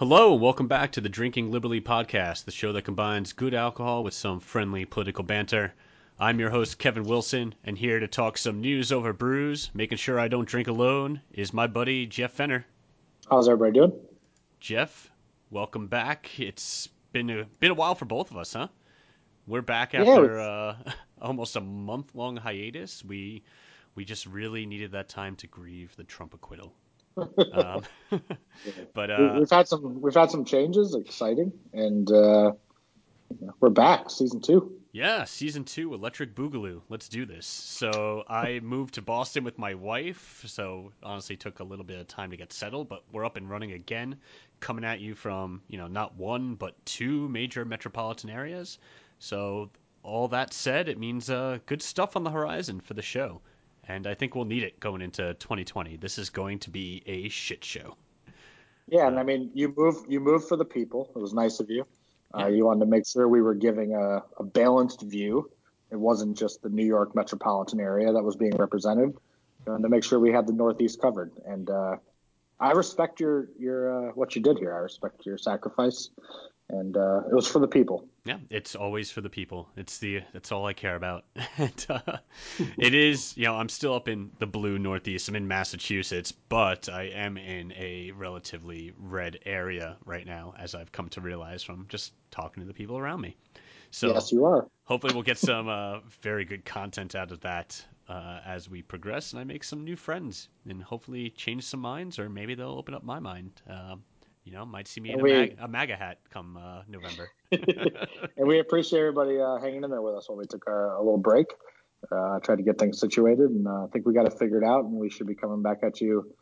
Hello, welcome back to the Drinking Liberally podcast, the show that combines good alcohol with some friendly political banter. I'm your host, Kevin Wilson, and here to talk some news over brews, making sure I don't drink alone, is my buddy Jeff Fenner. How's everybody doing? Jeff, welcome back. It's been a, been a while for both of us, huh? We're back after yeah, uh, almost a month long hiatus. We we just really needed that time to grieve the Trump acquittal. Um, but uh, we've had some we've had some changes, exciting, and uh, we're back, season two. Yeah, season two, Electric Boogaloo. Let's do this. So I moved to Boston with my wife, so honestly took a little bit of time to get settled, but we're up and running again, coming at you from you know not one but two major metropolitan areas. So all that said, it means uh, good stuff on the horizon for the show, and I think we'll need it going into 2020. This is going to be a shit show. Yeah, and I mean, you move you moved for the people. It was nice of you. Uh, you wanted to make sure we were giving a, a, balanced view. It wasn't just the New York metropolitan area that was being represented. You wanted to make sure we had the Northeast covered. And uh, I respect your your uh, what you did here. I respect your sacrifice, and uh, it was for the people. Yeah, it's always for the people. It's the that's all I care about. and, uh, it is, you know, I'm still up in the blue Northeast. I'm in Massachusetts, but I am in a relatively red area right now, as I've come to realize from just talking to the people around me. So yes, you are. Hopefully, we'll get some uh, very good content out of that uh, as we progress, and I make some new friends, and hopefully change some minds, or maybe they'll open up my mind. Um, you know, might see me in a, mag, a MAGA hat come uh, November. and we appreciate everybody uh, hanging in there with us while we took our, a little break. Uh, tried to get things situated, and uh, I think we got it figured out, and we should be coming back at you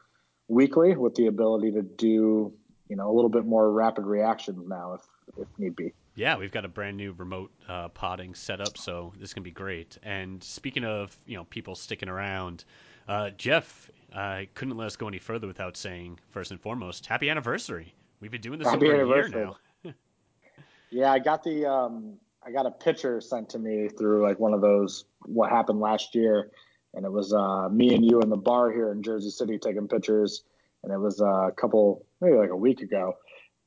weekly with the ability to do, you know, a little bit more rapid reactions now, if if need be. Yeah, we've got a brand new remote uh, potting setup, so this can be great. And speaking of, you know, people sticking around, uh, Jeff, I couldn't let us go any further without saying, first and foremost, happy anniversary. We've been doing this happy over a year now. yeah, I got the um, I got a picture sent to me through like one of those what happened last year, and it was uh, me and you in the bar here in Jersey City taking pictures, and it was uh, a couple maybe like a week ago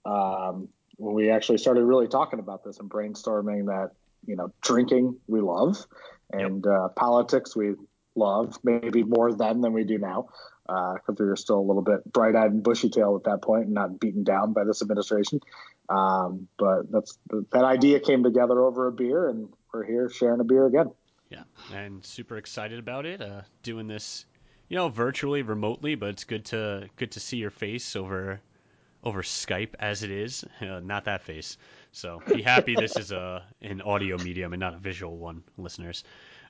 um, when we actually started really talking about this and brainstorming that you know drinking we love and yep. uh, politics we love, maybe more then than we do now, because uh, we were still a little bit bright-eyed and bushy-tailed at that point, and not beaten down by this administration. Um, but that's that idea came together over a beer, and we're here sharing a beer again. Yeah, and super excited about it. Uh, doing this, you know, virtually, remotely, but it's good to good to see your face over over Skype as it is, uh, not that face. So be happy this is a an audio medium and not a visual one, listeners.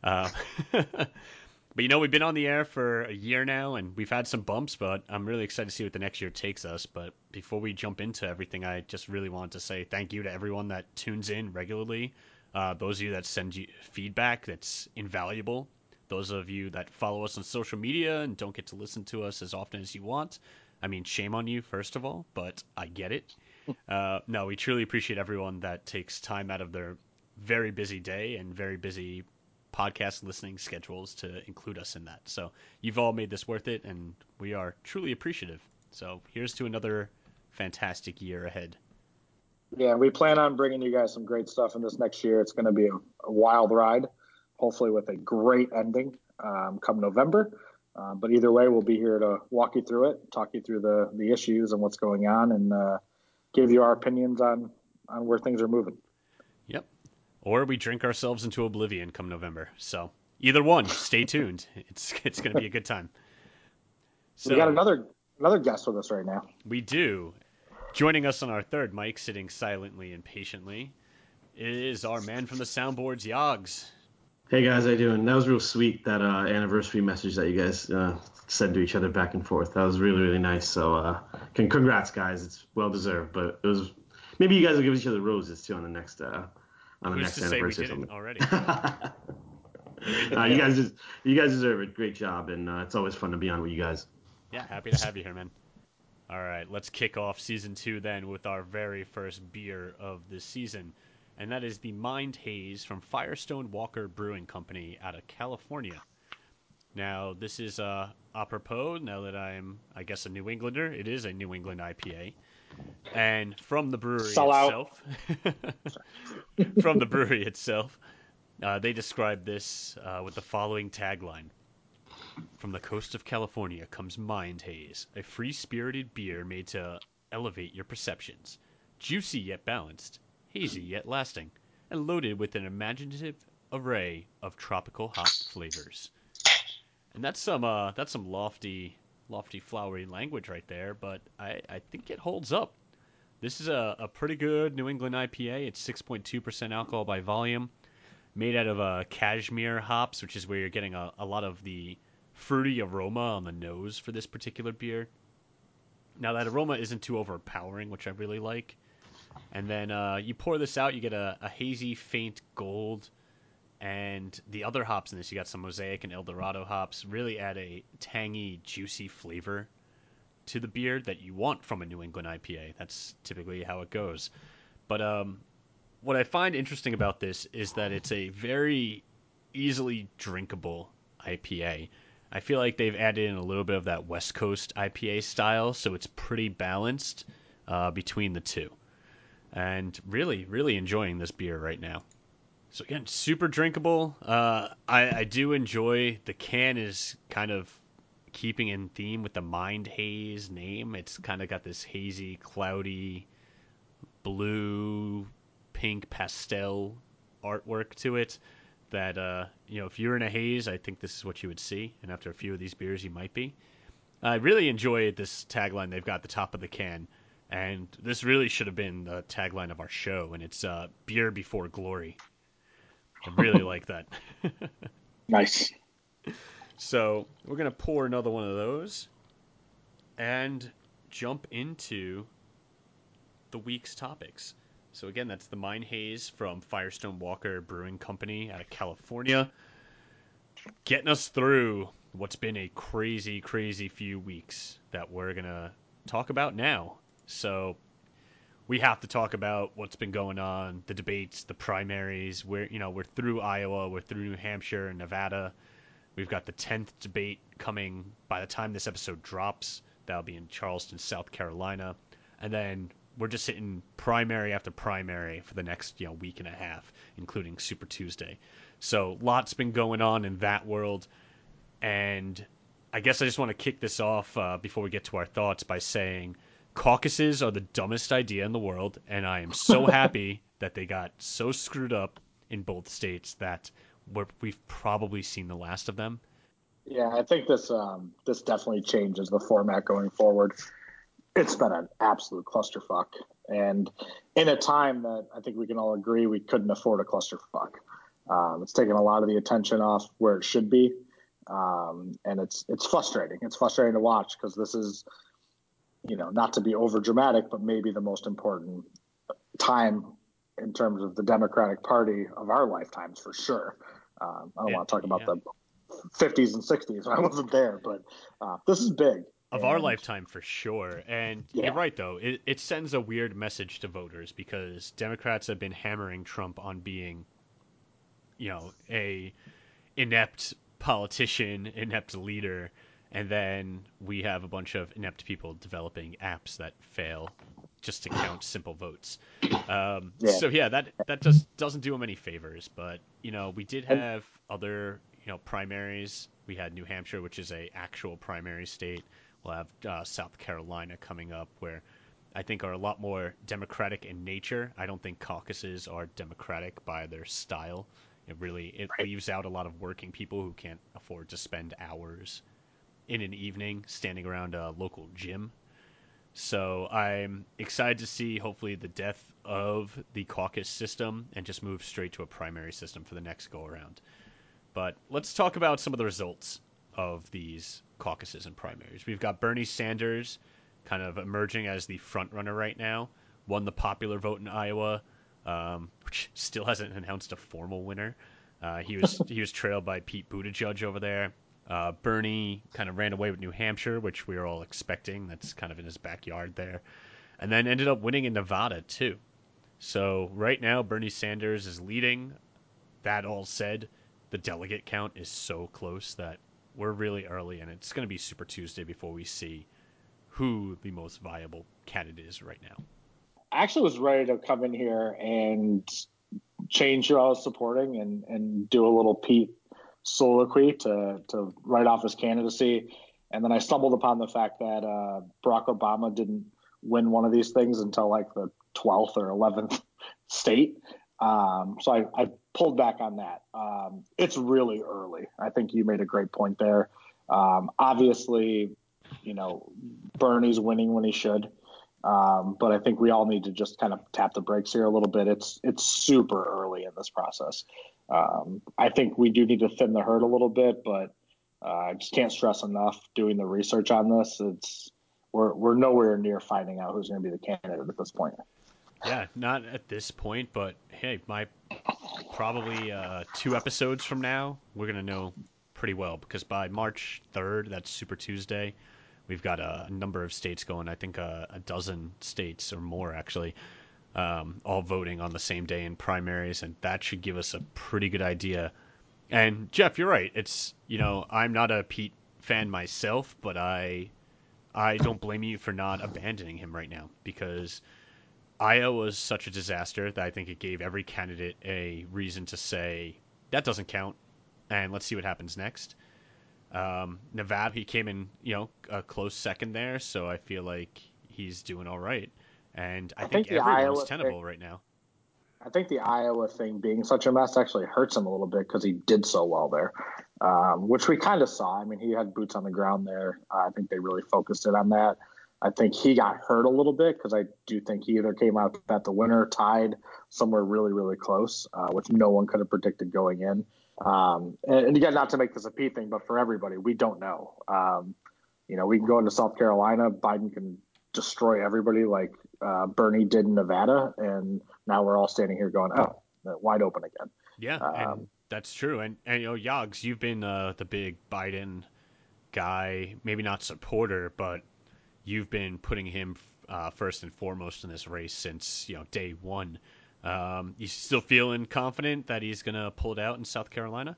Uh, But you know, we've been on the air for a year now, and we've had some bumps. But I'm really excited to see what the next year takes us. But before we jump into everything, I just really wanted to say thank you to everyone that tunes in regularly. Uh, those of you that send you feedback, that's invaluable. Those of you that follow us on social media and don't get to listen to us as often as you want. I mean, shame on you, first of all, but I get it. Uh, no, we truly appreciate everyone that takes time out of their very busy day and very busy podcast listening schedules to include us in that. So you've all made this worth it, and we are truly appreciative. So here's to another fantastic year ahead. Yeah, we plan on bringing you guys some great stuff in this next year. It's going to be a, wild ride, hopefully with a great ending um, come November. Uh, but either way, we'll be here to walk you through it, talk you through the the issues and what's going on, and uh, give you our opinions on on where things are moving or we drink ourselves into oblivion come November. So either one, stay tuned. It's it's going to be a good time. So we got another another guest with us right now. We do. Joining us on our third mic, sitting silently and patiently, is our man from the soundboards, Yags. Hey guys, how you doing? That was real sweet. That uh, anniversary message that you guys uh, sent to each other back and forth. That was really really nice. So uh, congrats guys. It's well deserved. But it was maybe you guys will give each other roses too on the next uh, on the Who's next anniversary. Say we did already. uh, you guys just you guys deserve it. Great job, and uh, it's always fun to be on with you guys. Yeah, happy to have you here, man. All right, let's kick off season two then with our very first beer of the season, and that is the Mind Haze from Firestone Walker Brewing Company out of California. Now, this is uh, apropos now that I'm, I guess, a New Englander. It is a New England IPA. And from the brewery Sell itself, from the brewery itself, uh, they describe this uh, with the following tagline: "From the coast of California comes Mind Haze, a free-spirited beer made to elevate your perceptions, juicy yet balanced, hazy yet lasting, and loaded with an imaginative array of tropical hop flavors." And that's some uh, that's some lofty, lofty, flowery language right there, but I, I think it holds up. This is a, a pretty good New England IPA. It's 6.2% alcohol by volume, made out of uh, cashmere hops, which is where you're getting a, a lot of the fruity aroma on the nose for this particular beer. Now that aroma isn't too overpowering, which I really like. And then uh, you pour this out, you get a, a hazy, faint gold and the other hops in this, you got some Mosaic and Eldorado hops, really add a tangy, juicy flavor to the beer that you want from a New England IPA. That's typically how it goes. But um, what I find interesting about this is that it's a very easily drinkable IPA. I feel like they've added in a little bit of that West Coast IPA style, so it's pretty balanced uh, between the two. And really, really enjoying this beer right now. So again, super drinkable. Uh, I, I do enjoy the can is kind of keeping in theme with the Mind Haze name. It's kind of got this hazy, cloudy, blue, pink pastel artwork to it. That uh, you know, if you're in a haze, I think this is what you would see. And after a few of these beers, you might be. I really enjoy this tagline they've got at the top of the can, and this really should have been the tagline of our show. And it's uh, "Beer Before Glory." I really like that. Nice. So we're gonna pour another one of those, and jump into the week's topics. So again, that's the Mind Haze from Firestone Walker Brewing Company out of California, getting us through what's been a crazy, crazy few weeks that we're gonna talk about now. So we have to talk about what's been going on, the debates, the primaries. We're you know we're through Iowa, we're through New Hampshire and Nevada. We've got the tenth debate coming by the time this episode drops. That'll be in Charleston, South Carolina, and then we're just hitting primary after primary for the next you know week and a half, including Super Tuesday. So lots been going on in that world, and I guess I just want to kick this off uh, before we get to our thoughts by saying caucuses are the dumbest idea in the world, and I am so happy that they got so screwed up in both states that we're, we've probably seen the last of them. Yeah, I think this um, this definitely changes the format going forward. It's been an absolute clusterfuck, and in a time that I think we can all agree we couldn't afford a clusterfuck. Um, it's taken a lot of the attention off where it should be, um, and it's it's frustrating. It's frustrating to watch because this is you know, not to be over dramatic, but maybe the most important time in terms of the Democratic Party of our lifetimes for sure. Um, I don't Yeah, want to talk about yeah. the 50s and 60s. I wasn't there, but uh, this is big. Of our lifetime, for sure. And Yeah. you're right, though. It, it sends a weird message to voters because Democrats have been hammering Trump on being, you know, a inept politician, inept leader, and then we have a bunch of inept people developing apps that fail just to count simple votes. Um, Yeah. So yeah, that that just doesn't do him any favors. But you know, we did have other you know primaries. We had New Hampshire, which is a actual primary state. We'll have uh, South Carolina coming up, where I think are a lot more democratic in nature. I don't think caucuses are democratic by their style. It really it Right. leaves out a lot of working people who can't afford to spend hours in an evening standing around a local gym. So I'm excited to see hopefully the death of the caucus system and just move straight to a primary system for the next go around. But let's talk about some of the results of these caucuses and primaries. We've got Bernie Sanders kind of emerging as the front runner right now. Won the popular vote in Iowa, um, which still hasn't announced a formal winner. Uh, he was he was trailed by Pete Buttigieg over there. Uh, Bernie kind of ran away with New Hampshire, which we were all expecting. That's kind of in his backyard there, and then ended up winning in Nevada too. So right now, Bernie Sanders is leading. That all said, the delegate count is so close that we're really early, and it's going to be Super Tuesday before we see who the most viable candidate is right now. I actually was ready to come in here and change who I was supporting and, and do a little Pete soliloquy to, to write off his candidacy. And then I stumbled upon the fact that uh, Barack Obama didn't win one of these things until like the 12th or 11th state. Um, so I, I, pulled back on that. Um, it's really early. I think you made a great point there. Um, obviously, you know, Bernie's winning when he should. Um, but I think we all need to just kind of tap the brakes here a little bit. It's it's super early in this process. Um, I think we do need to thin the herd a little bit, but uh, I just can't stress enough doing the research on this. It's we're we're nowhere near finding out who's going to be the candidate at this point. Yeah, not at this point, but hey, my probably uh, two episodes from now, we're gonna know pretty well because by March third, that's Super Tuesday, We've got a, number of states going. I think a, a dozen states or more actually, um, all voting on the same day in primaries, and that should give us a pretty good idea. And Jeff, you're right. It's you know I'm not a Pete fan myself, but I I don't blame you for not abandoning him right now because Iowa was such a disaster that I think it gave every candidate a reason to say that doesn't count, and let's see what happens next. Um, Nevada, he came in, you know, a close second there, so I feel like he's doing all right. And I, I think, think everyone's tenable thing, right now. I think the Iowa thing being such a mess actually hurts him a little bit because he did so well there, um, which we kind of saw. I mean, he had boots on the ground there. Uh, I think they really focused it on that. I think he got hurt a little bit because I do think he either came out at the winner, tied somewhere really, really close, uh, which no one could have predicted going in. Um, and, and, again, not to make this a P thing, but for everybody, we don't know. Um, you know, we can go into South Carolina. Biden can destroy everybody like uh, Bernie did in Nevada, and now we're all standing here going, "Oh, wide open again." Yeah, um, that's true. And, and you know, Yags, you've been uh, the big Biden guy, maybe not supporter, but you've been putting him uh, first and foremost in this race since you know day one. Um, you still feeling confident that he's going to pull it out in South Carolina?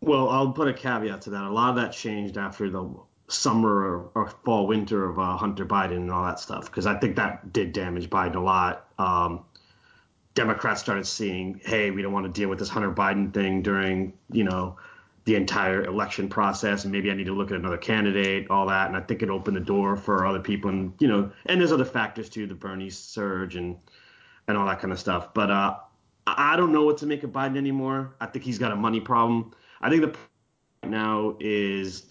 Well, I'll put a caveat to that. A lot of that changed after the summer or, or fall winter of uh, Hunter Biden and all that stuff because I think that did damage Biden a lot. Um, Democrats started seeing, hey, we don't want to deal with this Hunter Biden thing during, you know, the entire election process, and maybe I need to look at another candidate, all that. And I think it opened the door for other people, and you know, and there's other factors too, the Bernie surge and and all that kind of stuff. But uh, I don't know what to make of Biden anymore. I think he's got a money problem. I think the right now is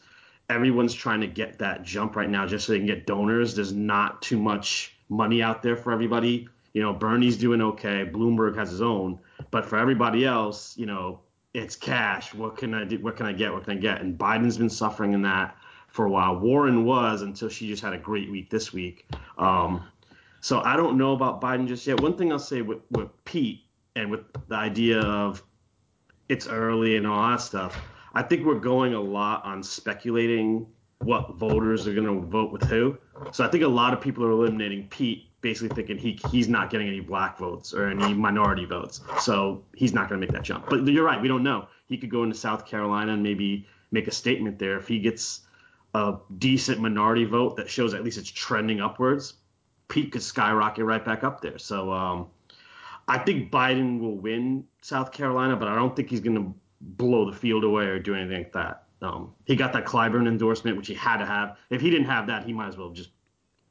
everyone's trying to get that jump right now just so they can get donors. There's not too much money out there for everybody. You know, Bernie's doing okay. Bloomberg has his own, but for everybody else, you know, it's cash. What can I do? What can I get? What can I get? And Biden's been suffering in that for a while. Warren was until she just had a great week this week. Um, so I don't know about Biden just yet. One thing I'll say with, with Pete and with the idea of it's early and all that stuff, I think we're going a lot on speculating what voters are going to vote with who. So I think a lot of people are eliminating Pete, basically thinking he he's not getting any black votes or any minority votes, so he's not going to make that jump. But you're right, we don't know. He could go into South Carolina and maybe make a statement there if he gets a decent minority vote that shows at least it's trending upwards Pete could skyrocket right back up there. So um, I think Biden will win South Carolina, but I don't think he's going to blow the field away or do anything like that. Um, he got that Clyburn endorsement, which he had to have. If he didn't have that, he might as well just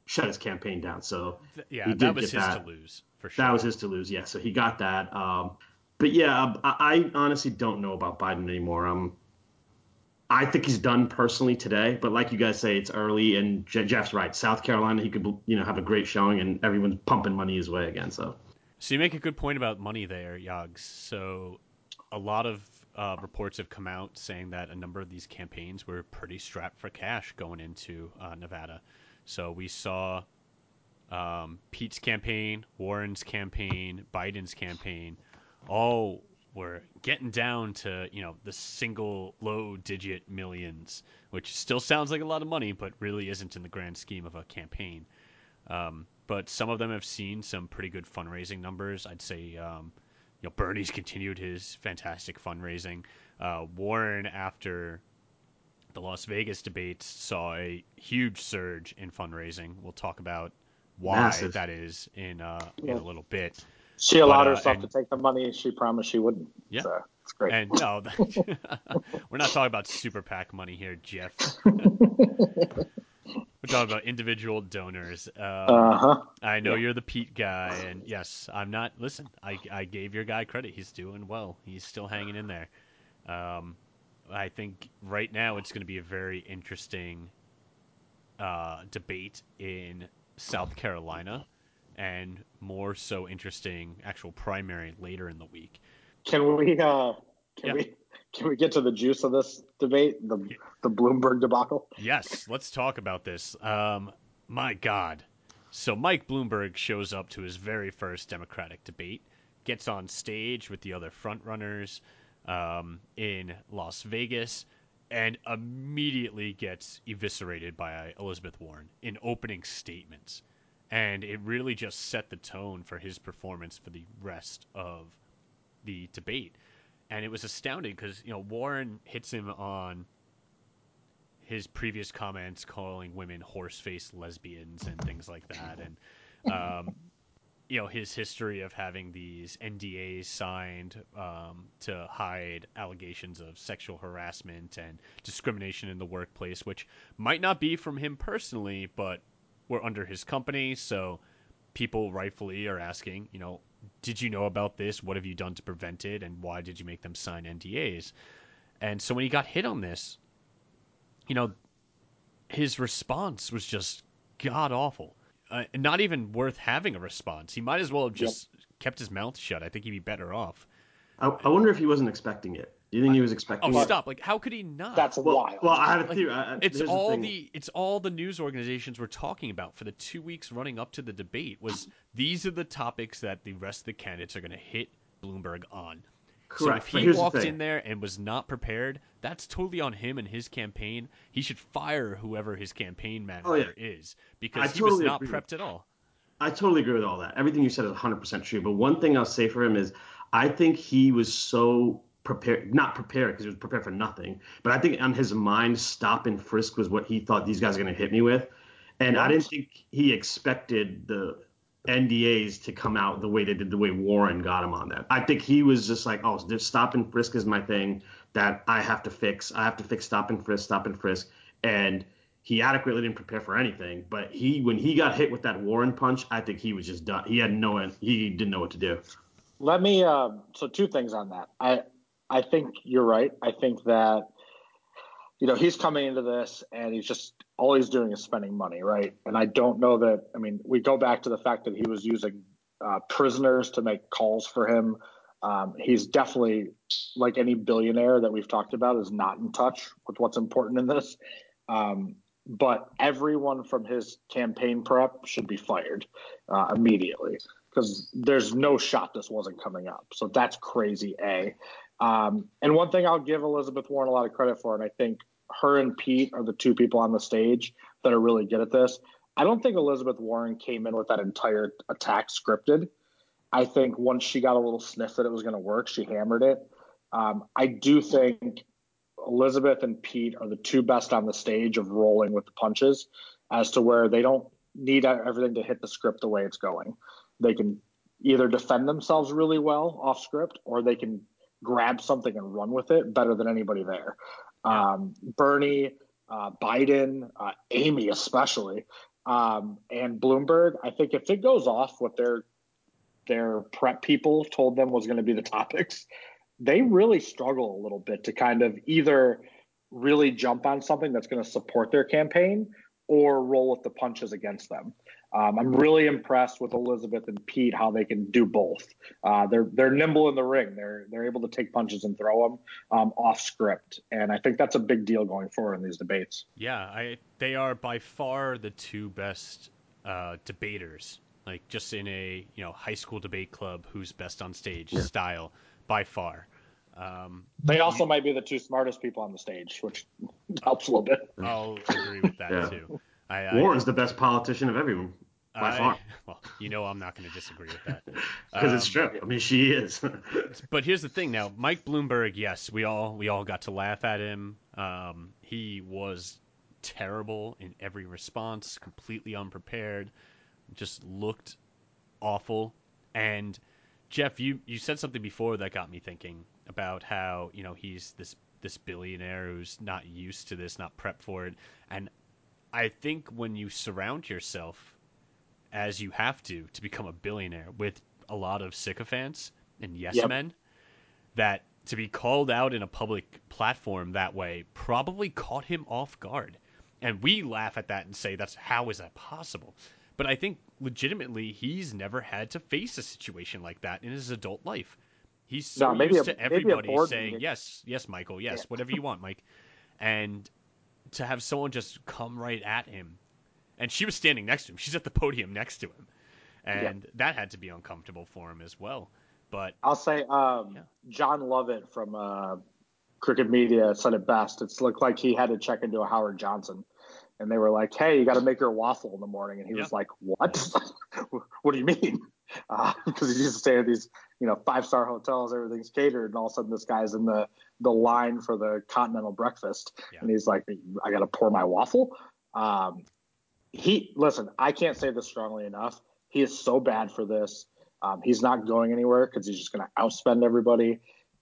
shut his campaign down. So yeah, that was his that. to lose for sure. That was his to lose. Yeah, so he got that. Um, but yeah, I, I, honestly don't know about Biden anymore. Um, I think he's done personally today, but like you guys say, it's early, and Jeff's right. South Carolina, he could you know have a great showing, and everyone's pumping money his way again. So, so you make a good point about money there, Yags. So, a lot of uh, reports have come out saying that a number of these campaigns were pretty strapped for cash going into uh, Nevada. So we saw um, Pete's campaign, Warren's campaign, Biden's campaign, all we're getting down to you know the single low digit millions, which still sounds like a lot of money, but really isn't in the grand scheme of a campaign. Um, but some of them have seen some pretty good fundraising numbers. I'd say um, you know Bernie's continued his fantastic fundraising. Uh, Warren after the Las Vegas debates saw a huge surge in fundraising. We'll talk about why Massive. that is in uh, in a little bit. She allowed But, uh, herself and- to take the money she promised she wouldn't. Yeah. So it's great. And no, we're not talking about super PAC money here, Jeff. we're talking about individual donors. Um, uh huh. I know you're the Pete guy, and yes, I'm not. Listen, I, I gave your guy credit. He's doing well. He's still hanging in there. Um, I think right now it's going to be a very interesting uh, debate in South Carolina, and more so interesting actual primary later in the week. Can we uh can Yeah. we can we get to the juice of this debate? The the Bloomberg debacle? Yes, let's talk about this. Um, my God. So Mike Bloomberg shows up to his very first Democratic debate, gets on stage with the other frontrunners um, in Las Vegas, and immediately gets eviscerated by Elizabeth Warren in opening statements. And it really just set the tone for his performance for the rest of the debate. And it was astounding because, you know, Warren hits him on his previous comments calling women horse-faced lesbians and things like that, and um, you know his history of having these NDAs signed um, to hide allegations of sexual harassment and discrimination in the workplace, which might not be from him personally, but were under his company, so people rightfully are asking, you know, did you know about this? What have you done to prevent it? And why did you make them sign NDAs? And so when he got hit on this, you know, his response was just god awful. Uh, not even worth having a response. He might as well have Yep. just kept his mouth shut. I think he'd be better off. I, I wonder if he wasn't expecting it. Do you think he was expecting Oh, it? stop! Like, how could he not? That's Well, wild. well, I have a Like, theory. I- I- it's here's all thing. the it's all the news organizations were talking about for the two weeks running up to the debate was these are the topics that the rest of the candidates are going to hit Bloomberg on. Correct. So if he here's the walked in there and was not prepared, that's totally on him and his campaign. He should fire whoever his campaign manager Oh, yeah. is because I he was not prepped at all. I totally agree with all that. Everything you said is 100% true. But one thing I'll say for him is I think he was so prepared, not prepared because he was prepared for nothing, but I think on his mind, stop and frisk was what he thought these guys are going to hit me with. And I didn't think he expected the NDAs to come out the way they did, the way Warren got him on that. I think he was just like, oh, just stop and frisk is my thing that I have to fix. I have to fix stop and frisk, stop and frisk. And he adequately didn't prepare for anything. But he, when he got hit with that Warren punch, I think he was just done. He had no, he didn't know what to do. Let me. Uh, so two things on that. I I think you're right. I think that you know he's coming into this and he's just all he's doing is spending money, right? And I don't know that. I mean, we go back to the fact that he was using uh, prisoners to make calls for him. Um, he's definitely like any billionaire that we've talked about is not in touch with what's important in this. Um, but everyone from his campaign prep should be fired uh, immediately because there's no shot this wasn't coming up. So that's crazy, A. Um, and one thing I'll give Elizabeth Warren a lot of credit for, and I think her and Pete are the two people on the stage that are really good at this. I don't think Elizabeth Warren came in with that entire attack scripted. I think once she got a little sniff that it was going to work, she hammered it. Um, I do think Elizabeth and Pete are the two best on the stage of rolling with the punches as to where they don't need everything to hit the script the way it's going. They can either defend themselves really well off script or they can grab something and run with it better than anybody there. Um, Bernie, uh, Biden, uh, Amy, especially, um, and Bloomberg. I think if it goes off what their their prep people told them was going to be the topics, they really struggle a little bit to kind of either really jump on something that's going to support their campaign or roll with the punches against them. Um, I'm really impressed with Elizabeth and Pete how they can do both. Uh, they're they're nimble in the ring. They're they're able to take punches and throw them um, off script, and I think that's a big deal going forward in these debates. Yeah, I they are by far the two best uh, debaters. Like just in a you know high school debate club, who's best on stage Yeah. style by far. Um, They also might be the two smartest people on the stage, which helps a little bit. I'll agree with that Yeah. too. I, I, Warren's the best politician of everyone by I- far. Well, you know I'm not going to disagree with that. Because it's Um, true. I mean, she is. But here's the thing now, Mike Bloomberg, yes, we all we all got to laugh at him. Um, He was terrible in every response, completely unprepared, just looked awful. And Jeff, you, you said something before that got me thinking about how, you know, he's this this billionaire who's not used to this, not prepped for it. And I think when you surround yourself as you have to to become a billionaire with a lot of sycophants and yes Yep. men, that to be called out in a public platform that way probably caught him off guard. And we laugh at that and say, that's how is that possible? But I think legitimately he's never had to face a situation like that in his adult life. He's so No, used a- to everybody saying, meeting. yes, yes, Michael, yes, Yeah. whatever you want, Mike. And to have someone just come right at him. And she was standing next to him. She's at the podium next to him. And that had to be uncomfortable for him as well. But I'll say um, Yeah. Jon Lovett from uh, Crooked Media said it best. It's looked like he had to check into a Howard Johnson, and they were like, "Hey, you got to make your waffle in the morning," and he was like, "What? what do you mean?" Because he used to staying at these, you know, five star hotels, everything's catered, and all of a sudden this guy's in the the line for the continental breakfast, Yeah. and he's like, "I got to pour my waffle." Um, he listen. I can't say this strongly enough. He is so bad for this. Um, he's not going anywhere because he's just going to outspend everybody.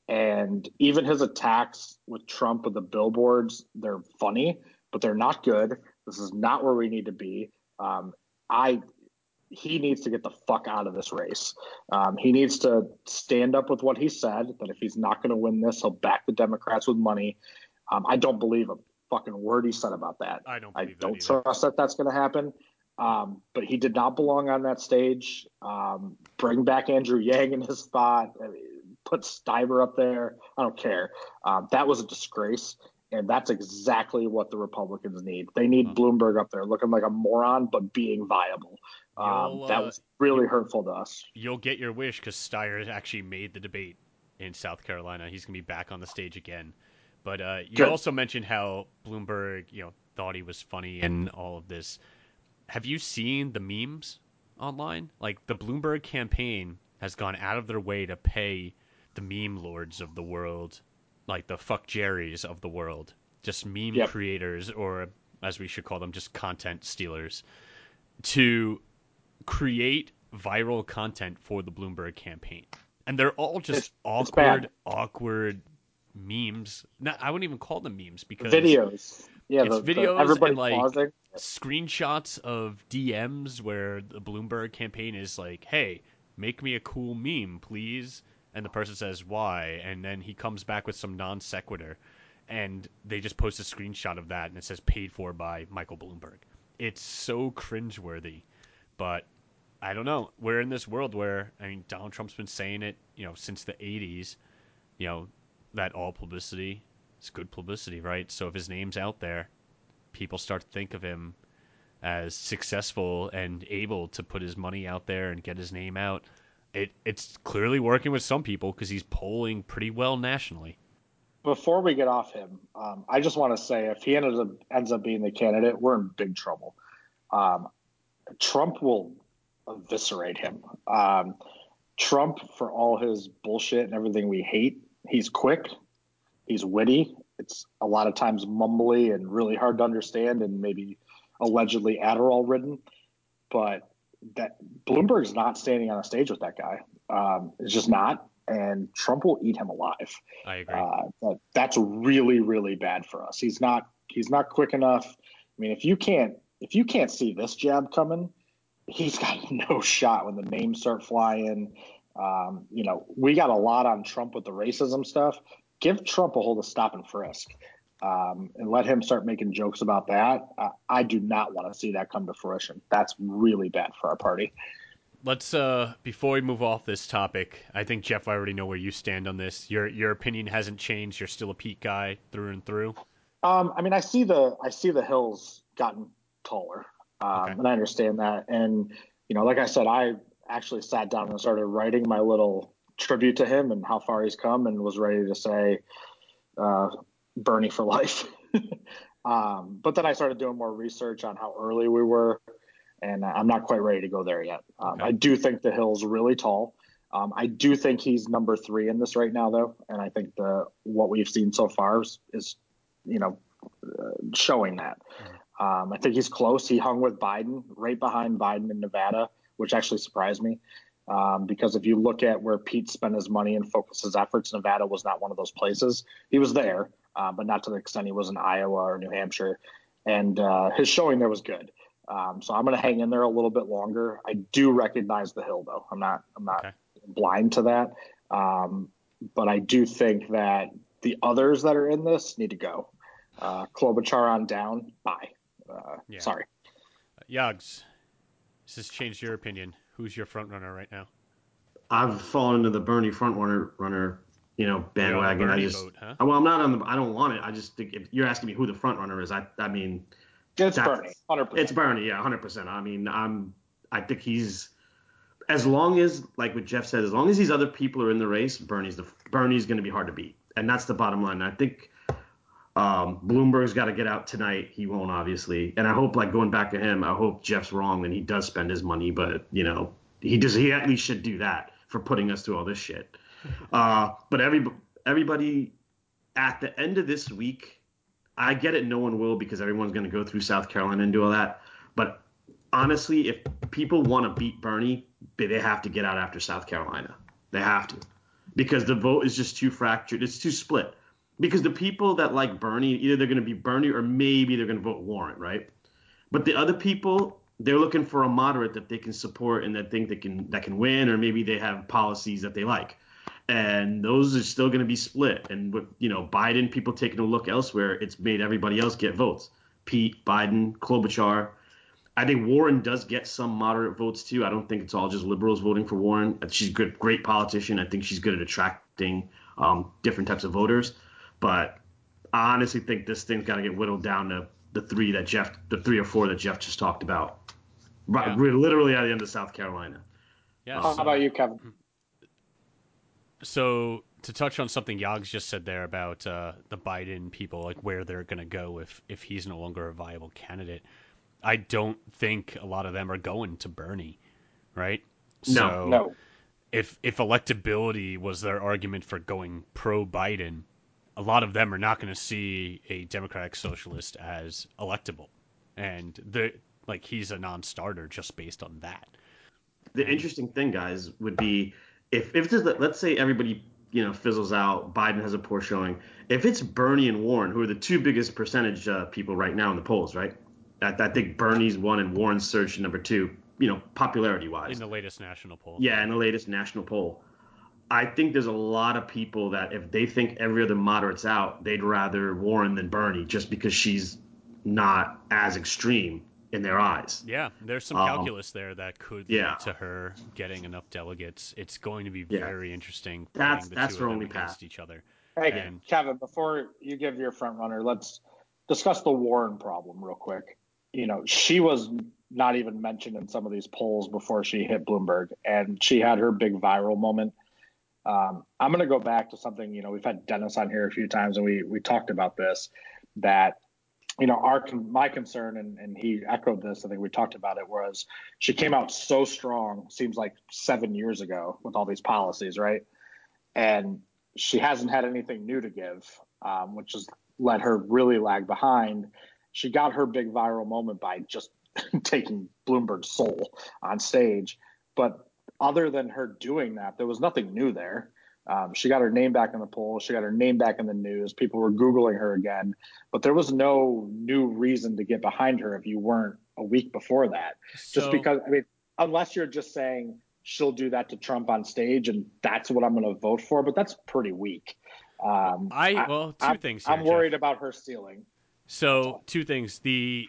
And even his attacks with Trump with the billboards, they're funny, but they're not good. This is not where we need to be. Um, I he needs to get the fuck out of this race. Um, he needs to stand up with what he said that if he's not going to win this, he'll back the Democrats with money. Um, I don't believe a fucking word he said about that. I don't I don't that trust that that's going to happen. Um, but he did not belong on that stage. Um, bring back Andrew Yang in his spot. I mean, Put Steyer up there. I don't care. Um, that was a disgrace, and that's exactly what the Republicans need. They need Huh. Bloomberg up there looking like a moron, but being viable. Um, that uh, was really hurtful to us. You'll get your wish because Steyer actually made the debate in South Carolina. He's going to be back on the stage again. But uh, you Good. also mentioned how Bloomberg, you know, thought he was funny and all of this. Have you seen the memes online? Like the Bloomberg campaign has gone out of their way to pay the meme lords of the world, like the FuckJerrys of the world, just meme Yep. creators, or as we should call them, just content stealers, to create viral content for the Bloomberg campaign. And they're all just It's- it's awkward, bad. awkward memes. Not, I wouldn't even call them memes because Videos. Yeah, it's the, the- videos everybody and, like, pausing. screenshots of DMs where the Bloomberg campaign is like, "Hey, make me a cool meme, please," and the person says why, and then he comes back with some non sequitur, and they just post a screenshot of that, and it says paid for by Michael Bloomberg. It's so cringeworthy, but I don't know. We're in this world where I mean, Donald Trump's been saying it, you know, since the '80s. You know, that all publicity is good publicity, right? So if his name's out there, people start to think of him as successful and able to put his money out there and get his name out. It it's clearly working with some people because he's polling pretty well nationally. Before we get off him, um, I just want to say if he ended up, ends up being the candidate, we're in big trouble. Um, Trump will eviscerate him. Um, Trump, for all his bullshit and everything we hate, he's quick, he's witty. It's a lot of times mumbly and really hard to understand, and maybe allegedly Adderall ridden. But that Bloomberg's not standing on a stage with that guy. Um, it's just not, and Trump will eat him alive. I agree. Uh, that, that's really really bad for us. He's not he's not quick enough. I mean, if you can't if you can't see this jab coming, he's got no shot when the names start flying. Um, you know, we got a lot on Trump with the racism stuff. Give Trump a hold of stop and frisk. Um, and let him start making jokes about that. Uh, I do not want to see that come to fruition. That's really bad for our party. Let's uh before we move off this topic, I think Jeff, I already know where you stand on this. Your your opinion hasn't changed. You're still a Pete guy through and through. Um, I mean, I see the I see the hills gotten taller, um, Okay. and I understand that. And you know, like I said, I actually sat down and started writing my little tribute to him and how far he's come, and was ready to say, uh, "Bernie for life." um, but then I started doing more research on how early we were, and I'm not quite ready to go there yet. Um, Okay. I do think the hill's really tall. Um, I do think he's number three in this right now, though, and I think the what we've seen so far is, is you know, uh, showing that. Um, I think he's close. He hung with Biden, right behind Biden in Nevada, which actually surprised me. Um, because if you look at where Pete spent his money and focused his efforts, Nevada was not one of those places. He was there, uh, but not to the extent he was in Iowa or New Hampshire. And uh, his showing there was good. Um, so I'm going to hang in there a little bit longer. I do recognize the hill, though. I'm not. I'm not okay. blind to that. Um, but I do think that the others that are in this need to go. Uh, Klobuchar on down. Bye. Uh, yeah. Sorry. Uh, Yags, this has changed your opinion. Who's your front runner right now? I've fallen into the Bernie front runner runner, you know, bandwagon. I just vote, huh? well, I'm not on the. I don't want it. I just think if you're asking me who the front runner is, I I mean, it's Bernie, hundred percent. It's Bernie, yeah, hundred percent. I mean, I'm. I think he's as long as like what Jeff said, as long as these other people are in the race, Bernie's the Bernie's going to be hard to beat, and that's the bottom line. I think um, Bloomberg's got to get out tonight. He won't, obviously. And I hope, like going back to him, I hope Jeff's wrong and he does spend his money. But you know, he does. He at least should do that for putting us through all this shit. Uh, but every everybody at the end of this week, I get it. No one will because everyone's going to go through South Carolina and do all that. But honestly, if people want to beat Bernie, they have to get out after South Carolina. They have to because the vote is just too fractured. It's too split because the people that like Bernie, either they're going to be Bernie or maybe they're going to vote Warren, right? But the other people, they're looking for a moderate that they can support and that think that can that can win, or maybe they have policies that they like. And those are still going to be split. And with you know Biden, people taking a look elsewhere, it's made everybody else get votes. Pete, Biden, Klobuchar. I think Warren does get some moderate votes too. I don't think it's all just liberals voting for Warren. She's a good, great politician. I think she's good at attracting um, different types of voters. But I honestly think this thing's got to get whittled down to the three that Jeff, the three or four that Jeff just talked about. Right, yeah. we're literally at the end of South Carolina. Yeah. How about you, Kevin? So to touch on something Yags just said there about uh, the Biden people, like where they're going to go if if he's no longer a viable candidate, I don't think a lot of them are going to Bernie, right? No, so no. If if electability was their argument for going pro Biden, a lot of them are not going to see a democratic socialist as electable, and the like he's a non-starter just based on that. The interesting thing, guys, would be if if this, let's say everybody you know fizzles out, Biden has a poor showing. If it's Bernie and Warren, who are the two biggest percentage uh, people right now in the polls, right? I, I think Bernie's one and Warren's surged number two. You know, popularity wise. In the latest national poll. Yeah, in the latest national poll. I think there's a lot of people that if they think every other moderate's out, they'd rather Warren than Bernie just because she's not as extreme in their eyes. Yeah, there's some um, calculus there that could lead yeah. to her getting enough delegates. It's going to be yeah. very interesting. That's that's her only path. Each other. Hey, and, Kevin, before you give your front runner, let's discuss the Warren problem real quick. You know, she was not even mentioned in some of these polls before she hit Bloomberg, and she had her big viral moment um, I'm going to go back to something, you know, we've had Dennis on here a few times and we, we talked about this, that, you know, our, my concern, and, and he echoed this, I think we talked about it, was she came out so strong, seems like seven years ago with all these policies, right? And she hasn't had anything new to give, um, which has let her really lag behind. She got her big viral moment by just taking Bloomberg's soul on stage. But other than her doing that, there was nothing new there. Um, she got her name back in the poll. She got her name back in the news. People were Googling her again, but there was no new reason to get behind her if you weren't a week before that. So, just because, I mean, unless you're just saying she'll do that to Trump on stage and that's what I'm going to vote for, but that's pretty weak. Um, I, well, 2 I'm, things. Here, I'm worried Jeff. about her stealing. So, two things. The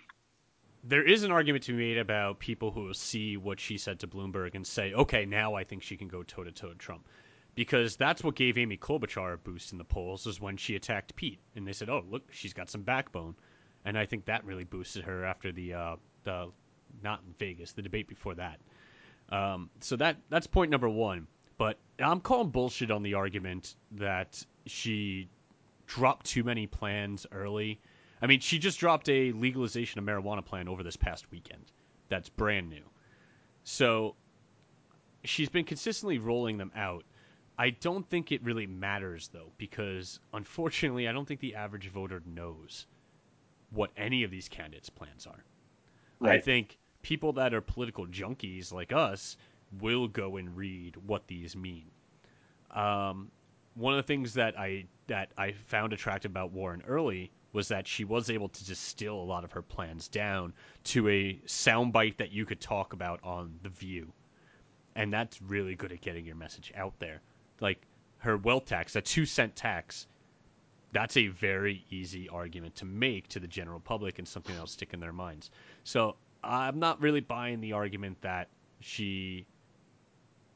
there is an argument to be made about people who will see what she said to Bloomberg and say, okay, now I think she can go toe to toe with Trump. Because that's what gave Amy Klobuchar a boost in the polls, is when she attacked Pete. And they said, oh, look, she's got some backbone. And I think that really boosted her after the, uh, the not in Vegas, the debate before that. Um, so that that's point number one. But I'm calling bullshit on the argument that she dropped too many plans early I mean, she just dropped a legalization of marijuana plan over this past weekend. That's brand new. So she's been consistently rolling them out. I don't think it really matters though, because unfortunately, I don't think the average voter knows what any of these candidates' plans are. I think people that are political junkies like us will go and read what these mean. Um, one of the things that I that I found attractive about Warren early was that she was able to distill a lot of her plans down to a soundbite that you could talk about on The View, and that's really good at getting your message out there. Like her wealth tax, a two cent tax, that's a very easy argument to make to the general public and something that'll stick in their minds. So I'm not really buying the argument that she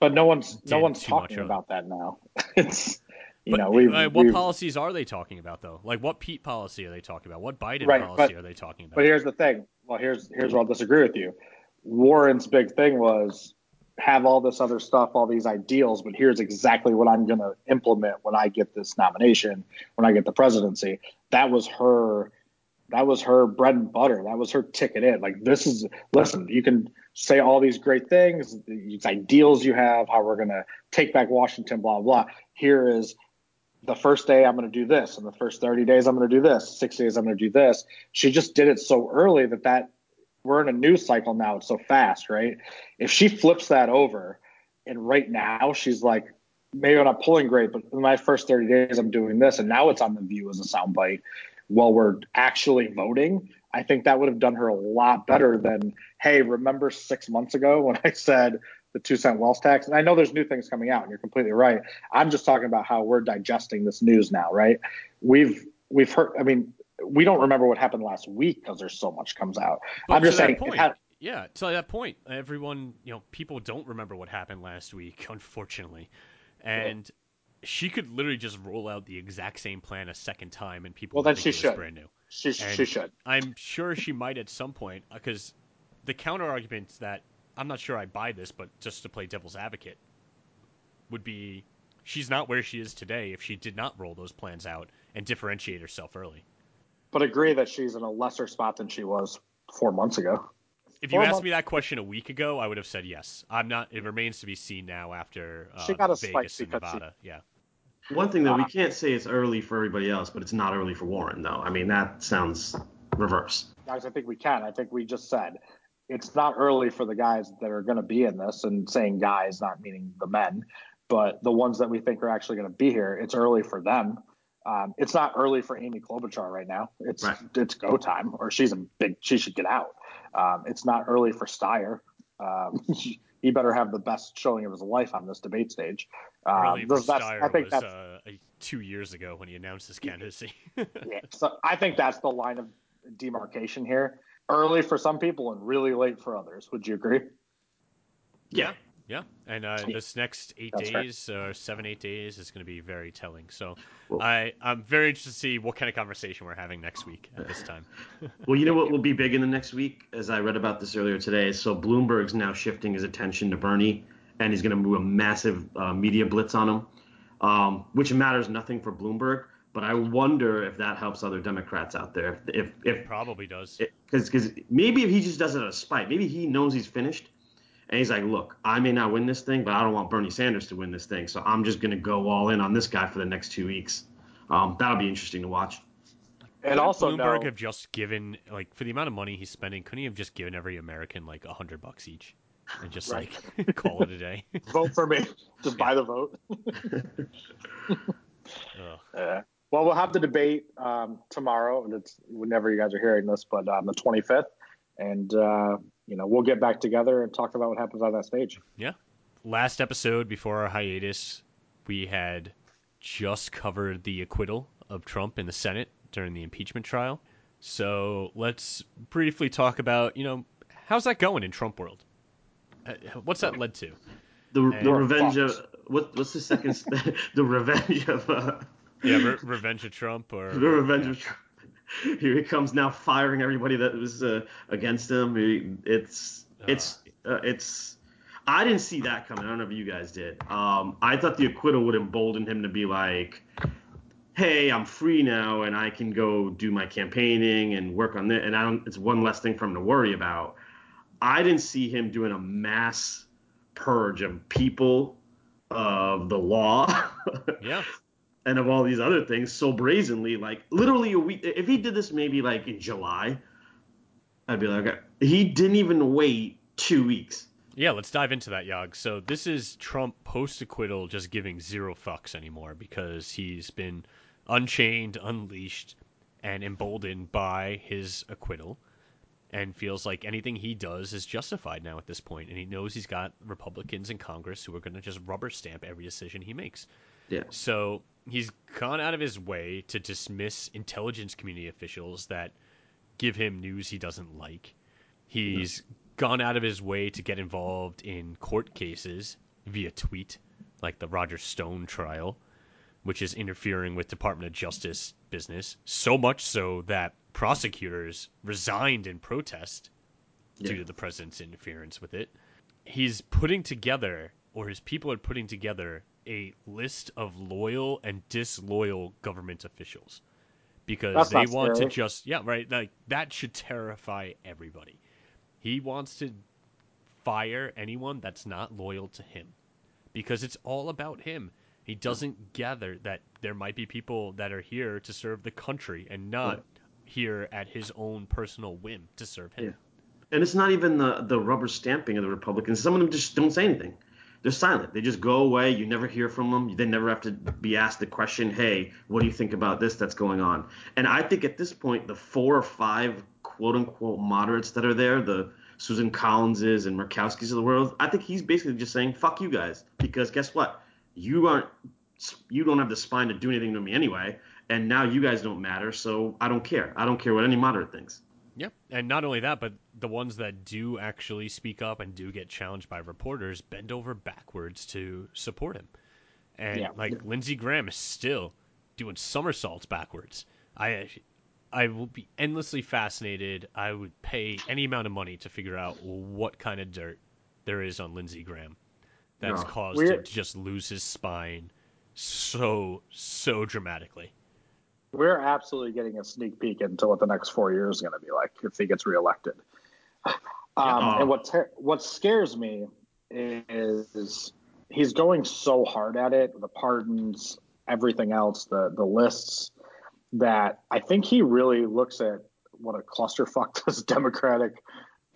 But no one's no one's talking about that now. it's you But know we uh, what policies are they talking about though? Like what Pete policy are they talking about? What Biden Right, policy but- are they talking about? But here's the thing. Well, here's here's where I'll disagree with you. Warren's big thing was have all this other stuff, all these ideals, but here's exactly what I'm going to implement when I get this nomination, when I get the presidency. That was her. That was her bread and butter. That was her ticket in. Like this is listen. You can say all these great things, these ideals you have, how we're going to take back Washington, blah blah. Here is the first day I'm going to do this, and the first 30 days I'm going to do this, six days I'm going to do this. She just did it so early that that we're in a news cycle now. It's so fast, right? If she flips that over, and right now she's like, maybe I'm not pulling great, but in my first 30 days I'm doing this, and now it's on the view as a soundbite while we're actually voting. I think that would have done her a lot better than, hey, remember six months ago when I said the two cent wealth tax? And I know there's new things coming out, and you're completely right. I'm just talking about how we're digesting this news now, right? We've we've heard. I mean, we don't remember what happened last week because there's so much comes out. But I'm just saying. point, had- yeah, to that point, everyone, you know, people don't remember what happened last week, unfortunately, and she could literally just roll out the exact same plan a second time, and people Well, then think she should. brand new. she she should. I'm sure she might at some point, because the counter argument that I'm not sure I buy this, but just to play devil's advocate, would be she's not where she is today if she did not roll those plans out and differentiate herself early. But agree that she's in a lesser spot than she was four months ago. If you Four asked months- me that question a week ago, I would have said yes. I'm not. It remains to be seen now after uh, She got a spike Vegas and because she- Nevada. Yeah, One thing that we Uh, can't say it's early for everybody else, but it's not early for Warren, though. I mean, that sounds reverse. Guys, I think we can. I think we just said it's not early for the guys that are going to be in this, and saying guys, not meaning the men, but the ones that we think are actually going to be here. It's early for them. Um, it's not early for Amy Klobuchar right now. It's Right. it's go time, or she's a big. She should get out. Um, it's not early for Steyer. Um, he better have the best showing of his life on this debate stage. Um, early for those- that's- Steyer I think was that's uh, two years ago when he announced his candidacy. yeah, so I think that's the line of demarcation here. Early for some people and really late for others. Would you agree? Yeah. yeah, and uh, this next eight That's fair. days or seven eight days is going to be very telling. So Well- I I'm very interested to see what kind of conversation we're having next week at this time. Well, you know what will be big in the next week, as I read about this earlier today. So Bloomberg's now shifting his attention to Bernie, and he's going to move a massive uh, media blitz on him, um, which matters nothing for Bloomberg. But I wonder if that helps other Democrats out there. If if, if Probably does. because because maybe if he just does it out of spite, maybe he knows he's finished, and he's like, look, I may not win this thing, but I don't want Bernie Sanders to win this thing, so I'm just going to go all in on this guy for the next two weeks. Um, that'll be interesting to watch. And also Bloomberg know, have just given like for the amount of money he's spending, couldn't he have just given every American like a hundred bucks each and just Right. like call it a day? vote for me. Just buy the vote. Ugh. Uh, well, we'll have the debate um, tomorrow, and it's whenever you guys are hearing this, but on the 25th, and uh, you know we'll get back together and talk about what happens on that stage. Yeah. Last episode before our hiatus, we had just covered the acquittal of Trump in the Senate during the impeachment trial. So let's briefly talk about you know how's that going in Trump world. Uh, What's that led to? The, the revenge of what what's the second the revenge of uh, Yeah, re- Revenge of Trump or revenge of Trump. Here he comes now firing everybody that was uh, against him. He- It's it's uh, it's. I didn't see that coming. I don't know if you guys did. Um, I thought the acquittal would embolden him to be like, "Hey, I'm free now, and I can go do my campaigning and work on this." and I don't. It's one less thing for him to worry about." I didn't see him doing a mass purge of people of the law. yeah. And of all these other things so brazenly. Like literally a week. If he did this maybe like in July, I'd be like, okay. he didn't even wait two weeks. Yeah, let's dive into that, Yog. So this is Trump post acquittal just giving zero fucks anymore because he's been unchained, unleashed, and emboldened by his acquittal and feels like anything he does is justified now at this point and he knows he's got Republicans in Congress who are going to just rubber stamp every decision he makes. Yeah. So he's gone out of his way to dismiss intelligence community officials that give him news he doesn't like. He's gone out of his way to get involved in court cases via tweet, like the Roger Stone trial, which is interfering with Department of Justice business. So much so that prosecutors resigned in protest Yeah. due to the president's interference with it. He's putting together, or his people are putting together, a list of loyal and disloyal government officials because That's they want to just yeah right like that should terrify everybody. He wants to fire anyone that's not loyal to him because it's all about him. He doesn't gather that there might be people that are here to serve the country and not here at his own personal whim to serve him. Yeah. And it's not even the the rubber stamping of the Republicans. Some of them just don't say anything. They're silent. They just go away. You never hear from them. They never have to be asked the question, "Hey, what do you think about this that's going on?" And I think at this point, the four or five quote unquote moderates that are there, the Susan Collinses and Murkowski's of the world, I think he's basically just saying, "Fuck you guys," because guess what? You aren't. You don't have the spine to do anything to me anyway, and now you guys don't matter. So I don't care. I don't care what any moderate thinks. Yep. And not only that, but the ones that do actually speak up and do get challenged by reporters bend over backwards to support him. And Yeah. like Lindsey Graham is still doing somersaults backwards. I I will be endlessly fascinated. I would pay any amount of money to figure out what kind of dirt there is on Lindsey Graham that's Yeah. caused him We're- to just lose his spine so so dramatically. We're absolutely getting a sneak peek into what the next four years is going to be like if he gets reelected. Um, Yeah. and what ter- what scares me is he's going so hard at it, the pardons, everything else, the the lists, that I think he really looks at what a clusterfuck this Democratic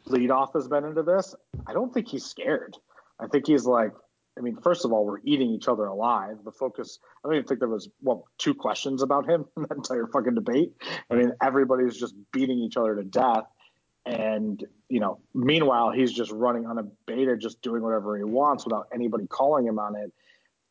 leadoff has been into this. I don't think he's scared. I think he's like, I mean, first of all, we're eating each other alive. The focus, I don't even think there was, well, two questions about him in that entire fucking debate. I mean, everybody's just beating each other to death. And, you know, meanwhile, he's just running unabated, just doing whatever he wants without anybody calling him on it.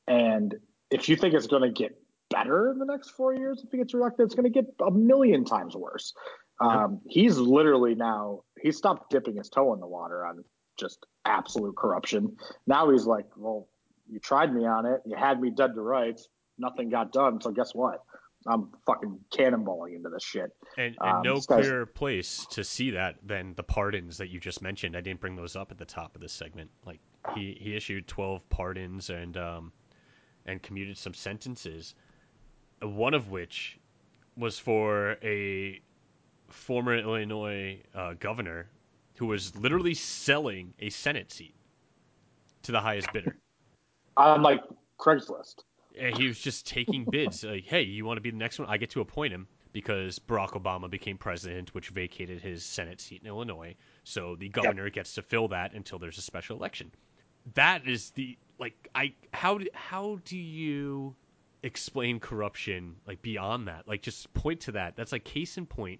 And if you think it's going to get better in the next four years, if he gets reelected, it's going to get a million times worse. Um, he's literally now, he stopped dipping his toe in the water on just absolute corruption. Now he's like, well, you tried me on it. You had me dead to rights. Nothing got done. So guess what? I'm fucking cannonballing into this shit. And, and Um, no clearer place to see that than the pardons that you just mentioned. I didn't bring those up at the top of this segment. Like he, he issued twelve pardons and um, and commuted some sentences, one of which was for a former Illinois uh, governor who was literally selling a Senate seat to the highest bidder. I'm like Craigslist. And he was just taking bids. Like, hey, you want to be the next one? I get to appoint him because Barack Obama became president, which vacated his Senate seat in Illinois. So the governor gets to fill that until there's a special election. That is the like I how do, how do you explain corruption like beyond that? Like just point to that. That's like case in point.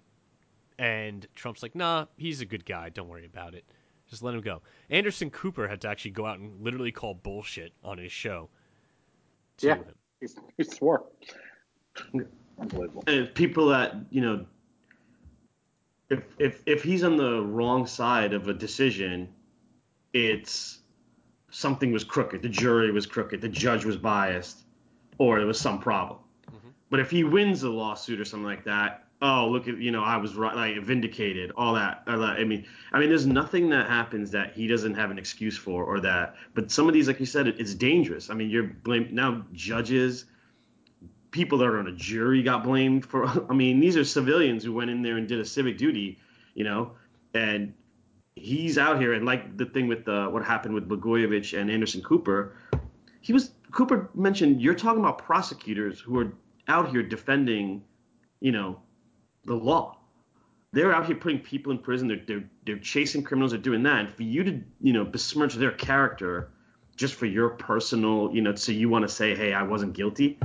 And Trump's like, nah, he's a good guy. Don't worry about it. Just let him go. Anderson Cooper had to actually go out and literally call bullshit on his show. To Yeah. him. He's, he swore. Unbelievable. and people that you know if if if he's on the wrong side of a decision it's something was crooked the jury was crooked the judge was biased or there was some problem Mhm. but if he wins a lawsuit or something like that oh look at you know i was right like vindicated all that i mean i mean there's nothing that happens that he doesn't have an excuse for or that but some of these like you said it, it's dangerous. I mean you're blamed now judges people that are on a jury got blamed for I mean, these are civilians who went in there and did a civic duty, you know, and he's out here and like the thing with the what happened with Blagojevich and Anderson Cooper, he was Cooper mentioned you're talking about prosecutors who are out here defending, you know, the law. They're out here putting people in prison. They're they're, they're chasing criminals. They're doing that. And for you to you know besmirch their character just for your personal, you know, so you want to say, hey, I wasn't guilty.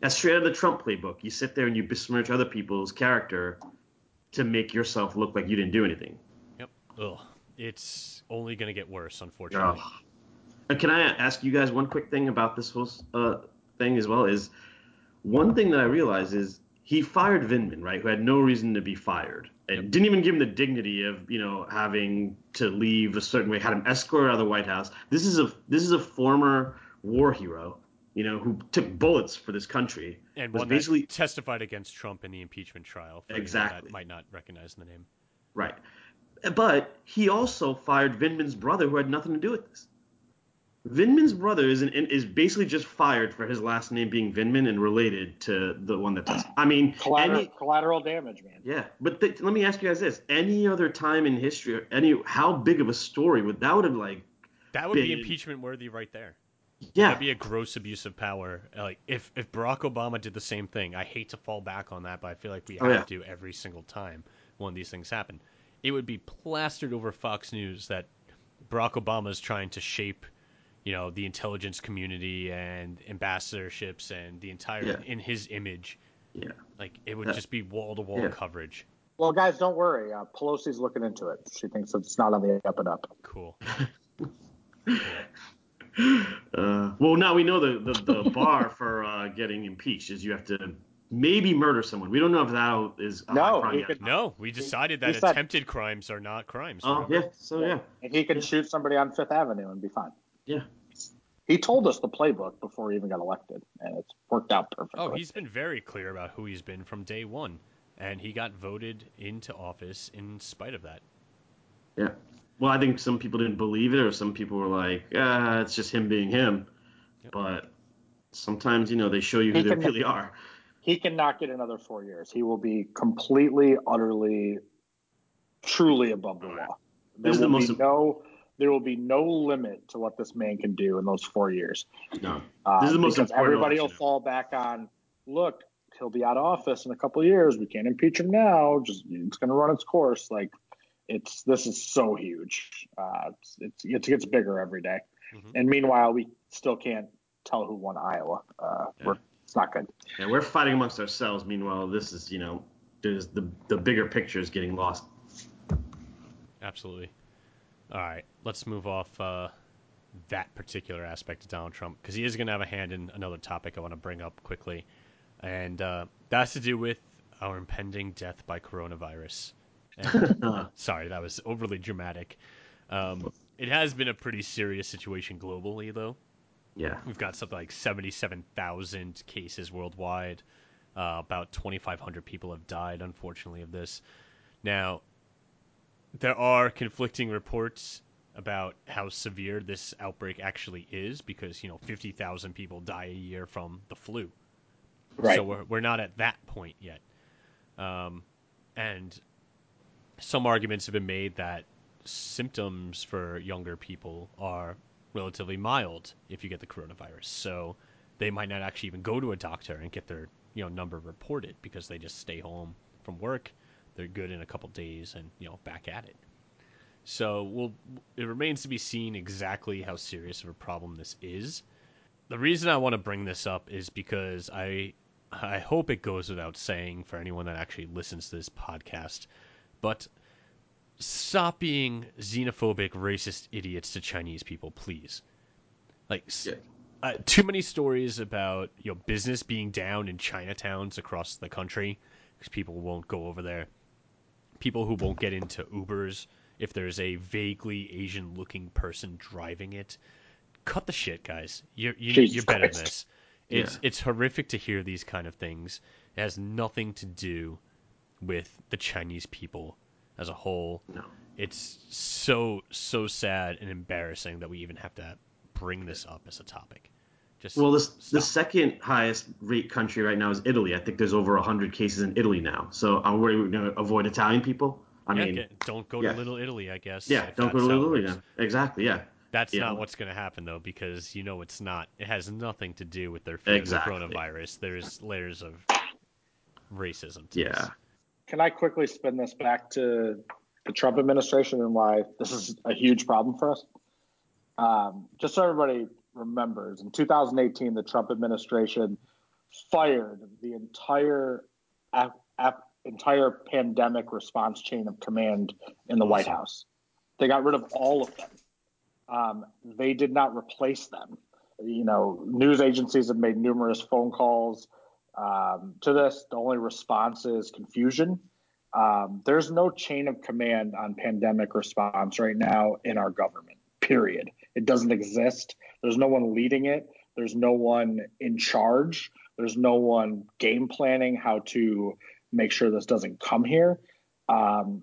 That's straight out of the Trump playbook. You sit there and you besmirch other people's character to make yourself look like you didn't do anything. Yep. Ugh. It's only going to get worse, unfortunately. Oh. And can I ask you guys one quick thing about this whole uh, thing as well? Is one thing that I realize is he fired Vindman, right, who had no reason to be fired, and Yep. didn't even give him the dignity of you know having to leave a certain way, had him escorted out of the White House. This is a this is a former war hero, you know, who took bullets for this country. And was basically testified against Trump in the impeachment trial. For Exactly. That might not recognize the name. Right. But he also fired Vindman's brother, who had nothing to do with this. Vindman's brother is an, is basically just fired for his last name being Vindman and related to the one that does. I mean, Collateral, any, collateral damage, man. yeah. But th- let me ask you guys this: any other time in history, or any how big of a story would that would have like? That would be impeachment worthy right there. Yeah, That'd be a gross abuse of power. Like if if Barack Obama did the same thing, I hate to fall back on that, but I feel like we Oh, have yeah. to every single time one of these things happen. It would be plastered over Fox News that Barack Obama is trying to shape, you know, the intelligence community and ambassadorships and the entire Yeah. in his image. yeah. Like it would That- just be wall to wall coverage. Well, guys, don't worry. Uh, Pelosi's looking into it. She thinks it's not on the up and up. Cool. Uh, well, now we know the the, the bar for uh, getting impeached is you have to maybe murder someone. We don't know if that is a No, high crime he yet. could- No, we decided that he said- attempted crimes are not crimes. Oh remember? yeah, so yeah, And he can shoot somebody on Fifth Avenue and be fine. Yeah. He told us the playbook before he even got elected, and it's worked out perfectly. Oh, he's been very clear about who he's been from day one, and he got voted into office in spite of that. Yeah. Well, I think some people didn't believe it, or some people were like, ah, it's just him being him. Yep. But sometimes, you know, they show you who He they can- really are. he cannot get another four years. He will be completely, utterly, truly above the law. There This the will most be no, there will be no limit to what this man can do in those four years. No. Uh, This is the most because important everybody will fall back on. Look, he'll be out of office in a couple of years. We can't impeach him now. Just it's going to run its course. Like it's this is so huge. Uh, it's, it's it gets bigger every day. Mhm. And meanwhile, we still can't tell who won Iowa. Uh, Yeah. we're, it's not good. Yeah, we're fighting amongst ourselves. Meanwhile, this is, you know, there's the the bigger picture is getting lost. Absolutely. All right, let's move off uh, that particular aspect of Donald Trump because he is going to have a hand in another topic I want to bring up quickly, and uh, that has to do with our impending death by coronavirus. And Uh, Sorry, that was overly dramatic. Um, it has been a pretty serious situation globally, though. yeah. We've got something like 77,000 cases worldwide. Uh, about 2,500 people have died, unfortunately, of this. Now, there are conflicting reports about how severe this outbreak actually is because, you know, 50,000 people die a year from the flu. Right. So we're, we're not at that point yet. Um, and some arguments have been made that symptoms for younger people are relatively mild if you get the coronavirus. So they might not actually even go to a doctor and get their you know number reported because they just stay home from work. They're good in a couple days and you know back at it. So we'll, it remains to be seen exactly how serious of a problem this is. The reason I want to bring this up is because I I hope it goes without saying for anyone that actually listens to this podcast, but stop being xenophobic, racist idiots to Chinese people, please. Like, Yeah. uh, too many stories about you know business being down in Chinatowns across the country because people won't go over there. People who won't get into Ubers if there's a vaguely Asian-looking person driving it. Cut the shit, guys. You're you, you're better than this. It's Yeah. it's horrific to hear these kind of things. It has nothing to do with the Chinese people as a whole. No. It's so so sad and embarrassing that we even have to bring this up as a topic. Just Well, this the second highest rate country right now is Italy. I think there's over 100 cases in Italy now. So are we're going to avoid Italian people? I yeah, mean, get- don't go yeah. to Little Italy, I guess. yeah, don't go to Little Italy then. Exactly, yeah. That's Yeah. not what's going to happen though, because you know it's not. It has nothing to do with their fear Exactly. of the coronavirus. There's layers of racism. To Yeah. this. Can I quickly spin this back to the Trump administration and why this is a huge problem for us? Um, just so everybody remembers, in 2018, the Trump administration fired the entire ap- ap- entire pandemic response chain of command in the White House. They got rid of all of them. Um, they did not replace them. You know, news agencies have made numerous phone calls um, to this. The only response is confusion. Um, there's no chain of command on pandemic response right now in our government, period. It doesn't exist. There's no one leading it, there's no one in charge, there's no one game planning how to make sure this doesn't come here. Um,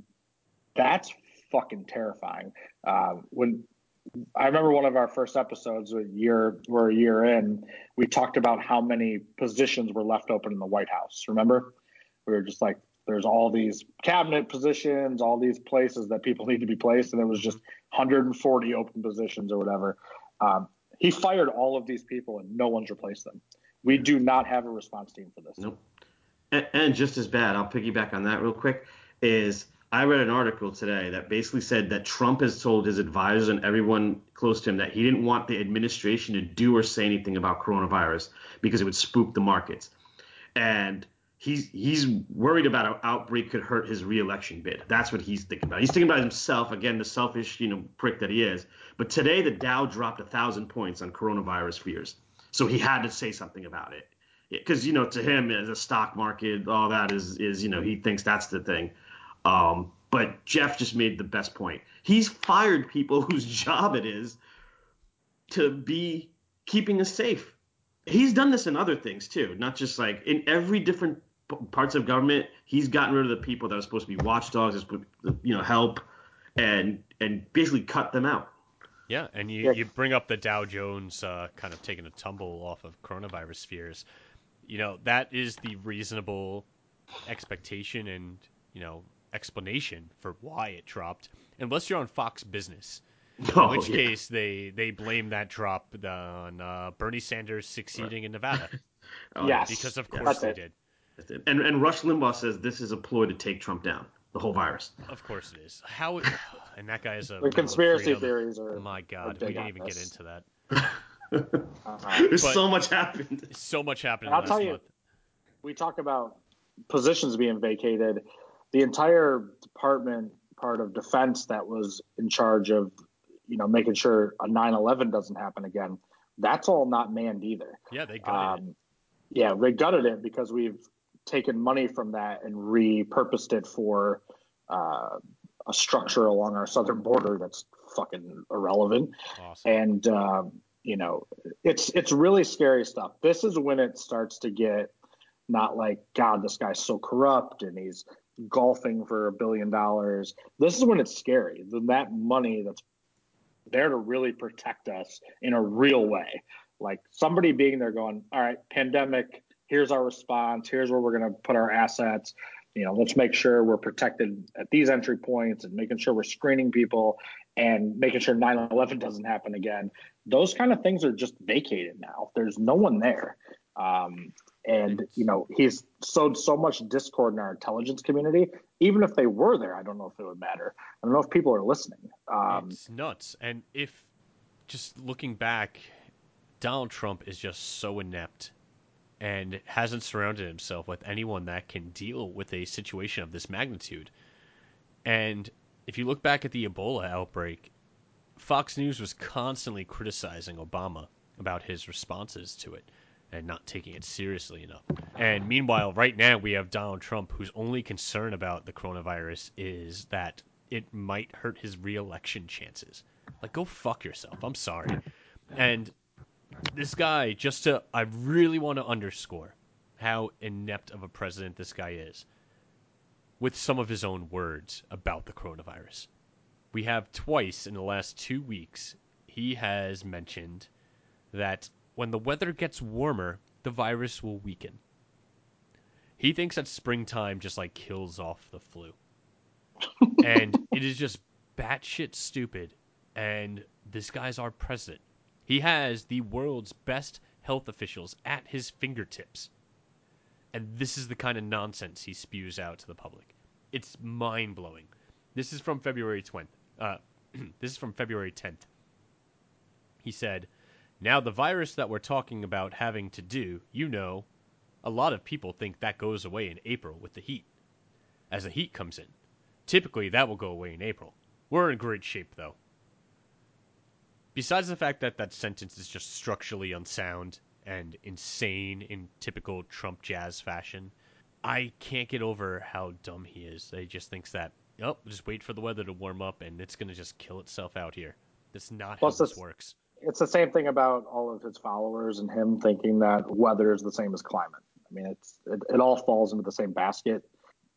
that's fucking terrifying. Uh, when I remember one of our first episodes, a year we're a year in, we talked about how many positions were left open in the White House. Remember, we were just like, there's all these cabinet positions, all these places that people need to be placed, and it was just 140 open positions or whatever. Um, he fired all of these people, and no one's replaced them. We do not have a response team for this. Nope. And, just as bad, I'll piggyback on that real quick. Is I read an article today that basically said that Trump has told his advisors and everyone close to him that he didn't want the administration to do or say anything about coronavirus because it would spook the markets. And he's he's worried about an outbreak could hurt his reelection bid. That's what he's thinking about. He's thinking about himself again, the selfish you know prick that he is. But today the Dow dropped a thousand points on coronavirus fears, so he had to say something about it because you know to him as a stock market, all that is is you know he thinks that's the thing. Um, but Jeff just made the best point. He's fired people whose job it is to be keeping us safe. He's done this in other things too, not just like in every different p- parts of government. He's gotten rid of the people that are supposed to be watchdogs, that are supposed to, you know, help, and and basically cut them out. Yeah, and you, Yeah. you bring up the Dow Jones uh, kind of taking a tumble off of coronavirus fears. You know, that is the reasonable expectation and, you know, explanation for why it dropped, unless you're on Fox Business. In Oh, which yeah. case, they, they blame that drop on uh, Bernie Sanders succeeding in Nevada. Oh, Yes. Because, of course, That's they it. did. And and Rush Limbaugh says this is a ploy to take Trump down, the whole virus. Of course it is. How? And that guy is a. The conspiracy Freedom. theories are. My God, we didn't on even get into that. uh, There's But- so much happened. So much happened I'll last tell you- month. we talk about positions being vacated. The entire department part of defense that was in charge of, you know, making sure a 9/11 doesn't happen again. That's all not manned either. Yeah, they got it. Um, yeah, they gutted it because we've taken money from that and repurposed it for uh, a structure along our southern border that's fucking irrelevant Awesome. and um, you know it's it's really scary stuff. This is when it starts to get not like god this guy's so corrupt and he's golfing for a billion dollars. This is when it's scary. That money that's there to really protect us in a real way. Like somebody being there going all right pandemic here's our response. Here's where we're going to put our assets. You know let's make sure we're protected at these entry points and making sure we're screening people and making sure 9-11 doesn't happen again. Those kind of things are just vacated now. There's no one there. Um, and you know he's sowed so much discord in our intelligence community. Even if they were there i don't know if it would matter. I don't know if people are listening. Um, it's nuts. And if just looking back, Donald Trump is just so inept and hasn't surrounded himself with anyone that can deal with a situation of this magnitude. And if you look back at the Ebola outbreak, Fox News was constantly criticizing Obama about his responses to it and not taking it seriously enough. And meanwhile, right now we have Donald Trump whose only concern about the coronavirus is that it might hurt his reelection chances. Like go fuck yourself. I'm sorry. And this guy just to I really want to underscore how inept of a president this guy is with some of his own words about the coronavirus. We have twice in the last 2 weeks he has mentioned that when the weather gets warmer, the virus will weaken. He thinks that springtime just like kills off the flu. and it is just batshit stupid And this guy's our president. He has the world's best health officials at his fingertips. And this is the kind of nonsense he spews out to the public. It's mind blowing. This is from February 20th. Uh, this is from February 10th. He said, Now, the virus that we're talking about having to do, you know, a lot of people think that goes away in April with the heat. As the heat comes in. Typically, that will go away in April. We're in great shape, though. Besides the fact that that sentence is just structurally unsound and insane in typical Trump jazz fashion, I can't get over how dumb he is. He just thinks that, oh, just wait for the weather to warm up and it's going to just kill itself out here. That's not Plus how this works. It's the same thing about all of his followers and him thinking that weather is the same as climate. I mean, it's it, it all falls into the same basket,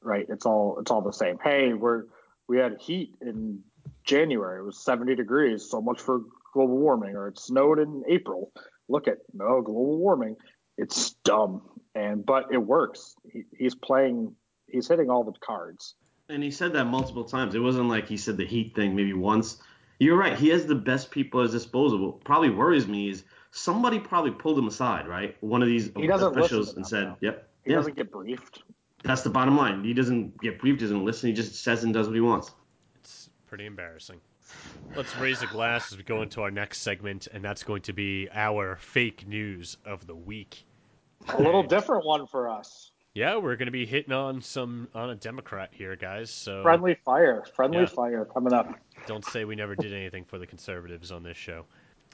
right? It's all it's all the same. Hey, we're we had heat in January. It was 70 degrees. So much for global warming. Or it snowed in April. Look at no global warming. It's dumb, and but it works. He, he's playing. He's hitting all the cards. And he said that multiple times. It wasn't like he said the heat thing maybe once. You're right. He has the best people at his disposal. Probably worries me is somebody probably pulled him aside, right? One of these officials and said, now. "Yep." He yeah. doesn't get briefed. That's the bottom line. He doesn't get briefed, doesn't listen. He just says and does what he wants. It's pretty embarrassing. Let's raise a glass as we go into our next segment, and that's going to be our fake news of the week. A little different one for us. Yeah, we're going to be hitting on some on a Democrat here, guys. So friendly fire, friendly yeah. fire coming up. Don't say we never did anything for the conservatives on this show.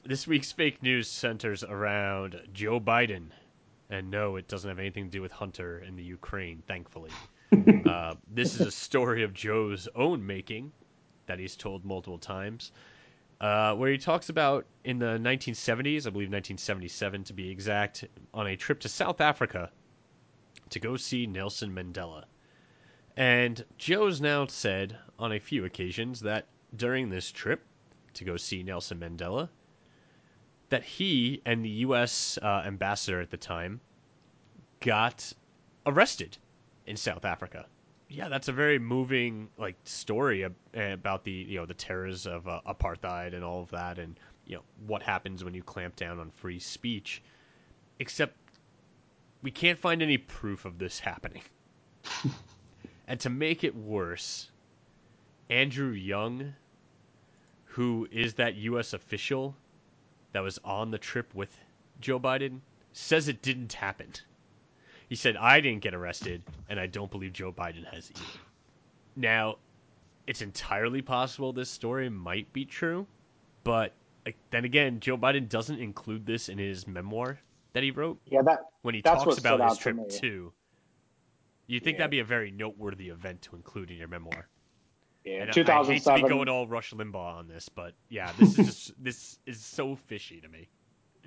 This week's fake news centers around Joe Biden, and no, it doesn't have anything to do with Hunter in the Ukraine, thankfully. uh, this is a story of Joe's own making that he's told multiple times, uh, where he talks about in the 1970s, I believe 1977 to be exact, on a trip to South Africa to go see Nelson Mandela. And Joe's now said on a few occasions that during this trip to go see Nelson Mandela, that he and the U.S. Uh, ambassador at the time got arrested in South Africa. Yeah, that's a very moving like story about the you know the terrors of uh, apartheid and all of that, and you know what happens when you clamp down on free speech. Except we can't find any proof of this happening. and to make it worse, Andrew Young, who is that U.S. official that was on the trip with Joe Biden, says it didn't happen. He said, I didn't get arrested, and I don't believe Joe Biden has either. Now, it's entirely possible this story might be true, but like, then again, Joe Biden doesn't include this in his memoir that he wrote. Yeah, that when he talks about his trip too. You think yeah. that'd be a very noteworthy event to include in your memoir? Yeah, and 2007. I hate to be going all Rush Limbaugh on this, but yeah, this is just this is so fishy to me.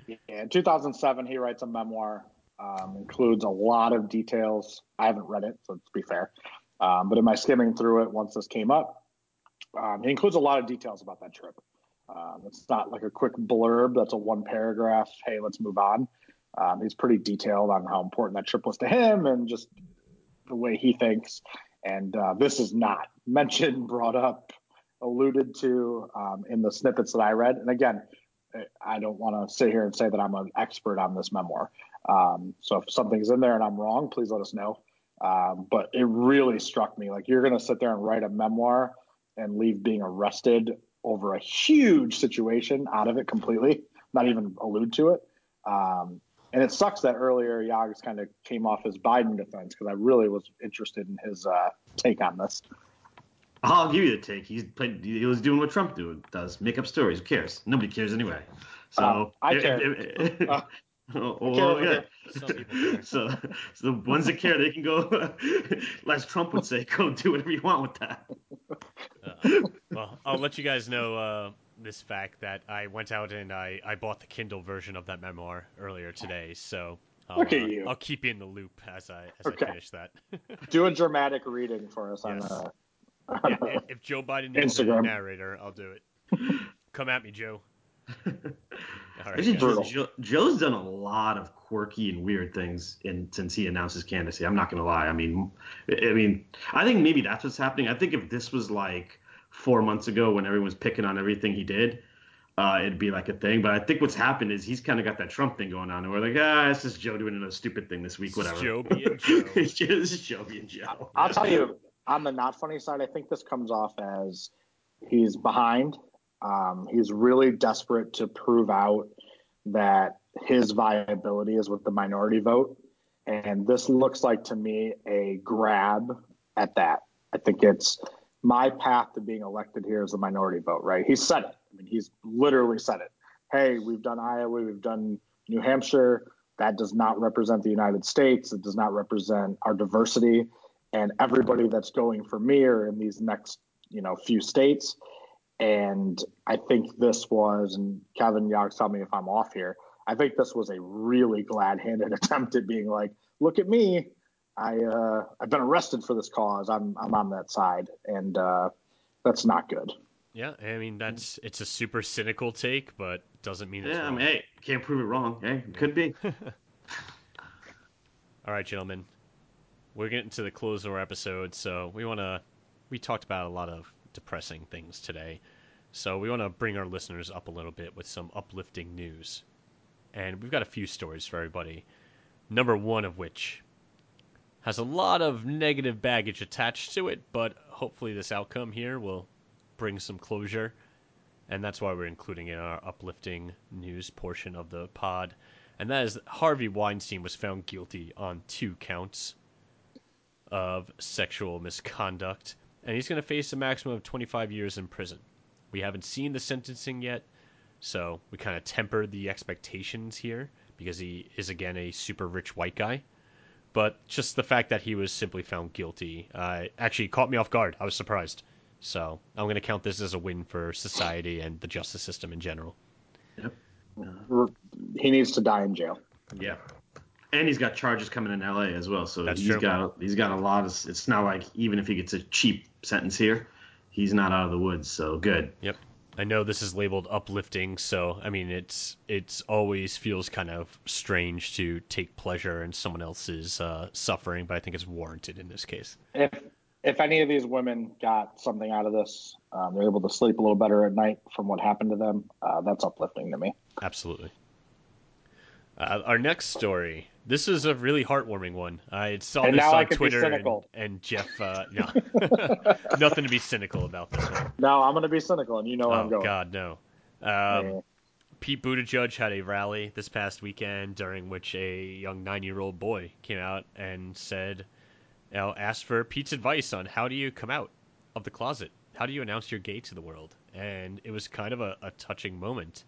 Yeah, in 2007, he writes a memoir. Um, includes a lot of details. I haven't read it, so to be fair, um, but in my skimming through it, once this came up, um, he includes a lot of details about that trip. Um, it's not like a quick blurb that's a one paragraph. Hey, let's move on. Um, he's pretty detailed on how important that trip was to him and just the way he thinks. And uh, this is not mentioned, brought up, alluded to um, in the snippets that I read. And again, I don't want to sit here and say that I'm an expert on this memoir. Um, so if something's in there and I'm wrong, please let us know. Um, but it really struck me like you're going to sit there and write a memoir and leave being arrested over a huge situation out of it completely, not even allude to it. Um, and it sucks that earlier Yags kind of came off his Biden defense because I really was interested in his uh, take on this. I'll give you the take. He's played. He was doing what Trump do, does: make up stories. Who cares? Nobody cares anyway. So uh, I care. uh, oh, well, yeah. so, so the ones that care, they can go. as Trump would say, go do whatever you want with that. Uh, well, I'll let you guys know uh, this fact that I went out and I, I bought the Kindle version of that memoir earlier today. So I'll, Look at uh, you. I'll keep you in the loop as I as okay. I finish that. do a dramatic reading for us yes. on. Uh, yeah, if Joe Biden needs Instagram. a narrator, I'll do it. Come at me, Joe. All right, Joe, Joe's done a lot of quirky and weird things in since he announced his candidacy. I'm not gonna lie. I mean, I mean, I think maybe that's what's happening. I think if this was like four months ago when everyone was picking on everything he did, uh, it'd be like a thing. But I think what's happened is he's kind of got that Trump thing going on, and we're like, ah, it's just Joe doing another stupid thing this week, whatever. Joe being Joe. it's just Joe being Joe. I'll tell you, on the not funny side, I think this comes off as he's behind. Um, he's really desperate to prove out that his viability is with the minority vote. And this looks like to me a grab at that. I think it's my path to being elected here is the minority vote, right? He said it. I mean, he's literally said it. Hey, we've done Iowa, we've done New Hampshire. That does not represent the United States. It does not represent our diversity. And everybody that's going for me are in these next, you know, few states. And I think this was, and Kevin Yags, tell me if I'm off here. I think this was a really glad-handed attempt at being like, look at me, I uh, I've been arrested for this cause. I'm I'm on that side, and uh, that's not good. Yeah, I mean that's it's a super cynical take, but doesn't mean it's yeah. I wrong. mean, hey, can't prove it wrong. Hey, it could be. All right, gentlemen, we're getting to the close of our episode, so we want to. We talked about a lot of depressing things today, so we want to bring our listeners up a little bit with some uplifting news, and we've got a few stories for everybody. Number one of which has a lot of negative baggage attached to it, but hopefully this outcome here will bring some closure. And that's why we're including it in our uplifting news portion of the pod. And that is Harvey Weinstein was found guilty on two counts of sexual misconduct. And he's going to face a maximum of 25 years in prison. We haven't seen the sentencing yet, so we kind of tempered the expectations here because he is, again, a super rich white guy but just the fact that he was simply found guilty uh, actually caught me off guard. I was surprised. So I'm going to count this as a win for society and the justice system in general. Yep. He needs to die in jail. Yeah. And he's got charges coming in L.A. as well, so That's he's true. got he's got a lot of. It's not like even if he gets a cheap sentence here, he's not out of the woods. So good. Yep. I know this is labeled uplifting, so I mean it's it's always feels kind of strange to take pleasure in someone else's uh, suffering, but I think it's warranted in this case. If if any of these women got something out of this, um, they're able to sleep a little better at night from what happened to them. Uh, that's uplifting to me. Absolutely. Uh, our next story. This is a really heartwarming one. I saw And this on Twitter, and, and Jeff. Uh, no, nothing to be cynical about this one. No, I'm going to be cynical, and you know where I'm Oh going. God, no. Um, Yeah. Pete Buttigieg had a rally this past weekend during which a young nine-year-old boy came out and said, you know, asked for Pete's advice on how do you come out of the closet? How do you announce you're gay to the world? And it was kind of a, a touching moment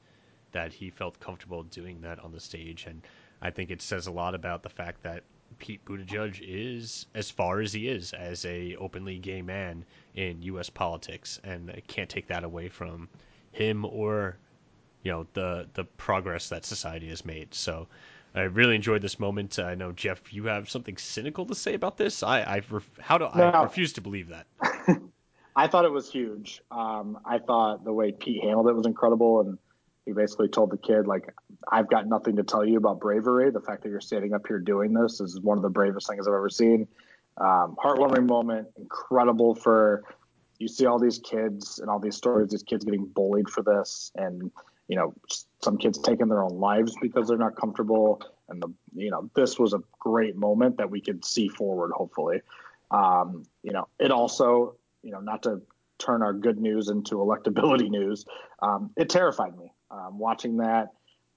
that he felt comfortable doing that on the stage. And I think it says a lot about the fact that Pete Buttigieg is as far as he is as a openly gay man in U.S. politics, and I can't take that away from him or you know the the progress that society has made. So I really enjoyed this moment. I know Jeff, you have something cynical to say about this. I I ref- how do I refuse to believe that. I thought it was huge. Um, I thought the way Pete handled it was incredible, and he basically told the kid, like, "I've got nothing to tell you about bravery. The fact that you're standing up here doing this is one of the bravest things I've ever seen." Um, heartwarming moment, incredible for you see all these kids and all these stories, these kids getting bullied for this, and you know, some kids taking their own lives because they're not comfortable. And the you know, this was a great moment that we could see forward, hopefully. Um, you know, it also, you know, not to turn our good news into electability news, um, it terrified me um, watching that.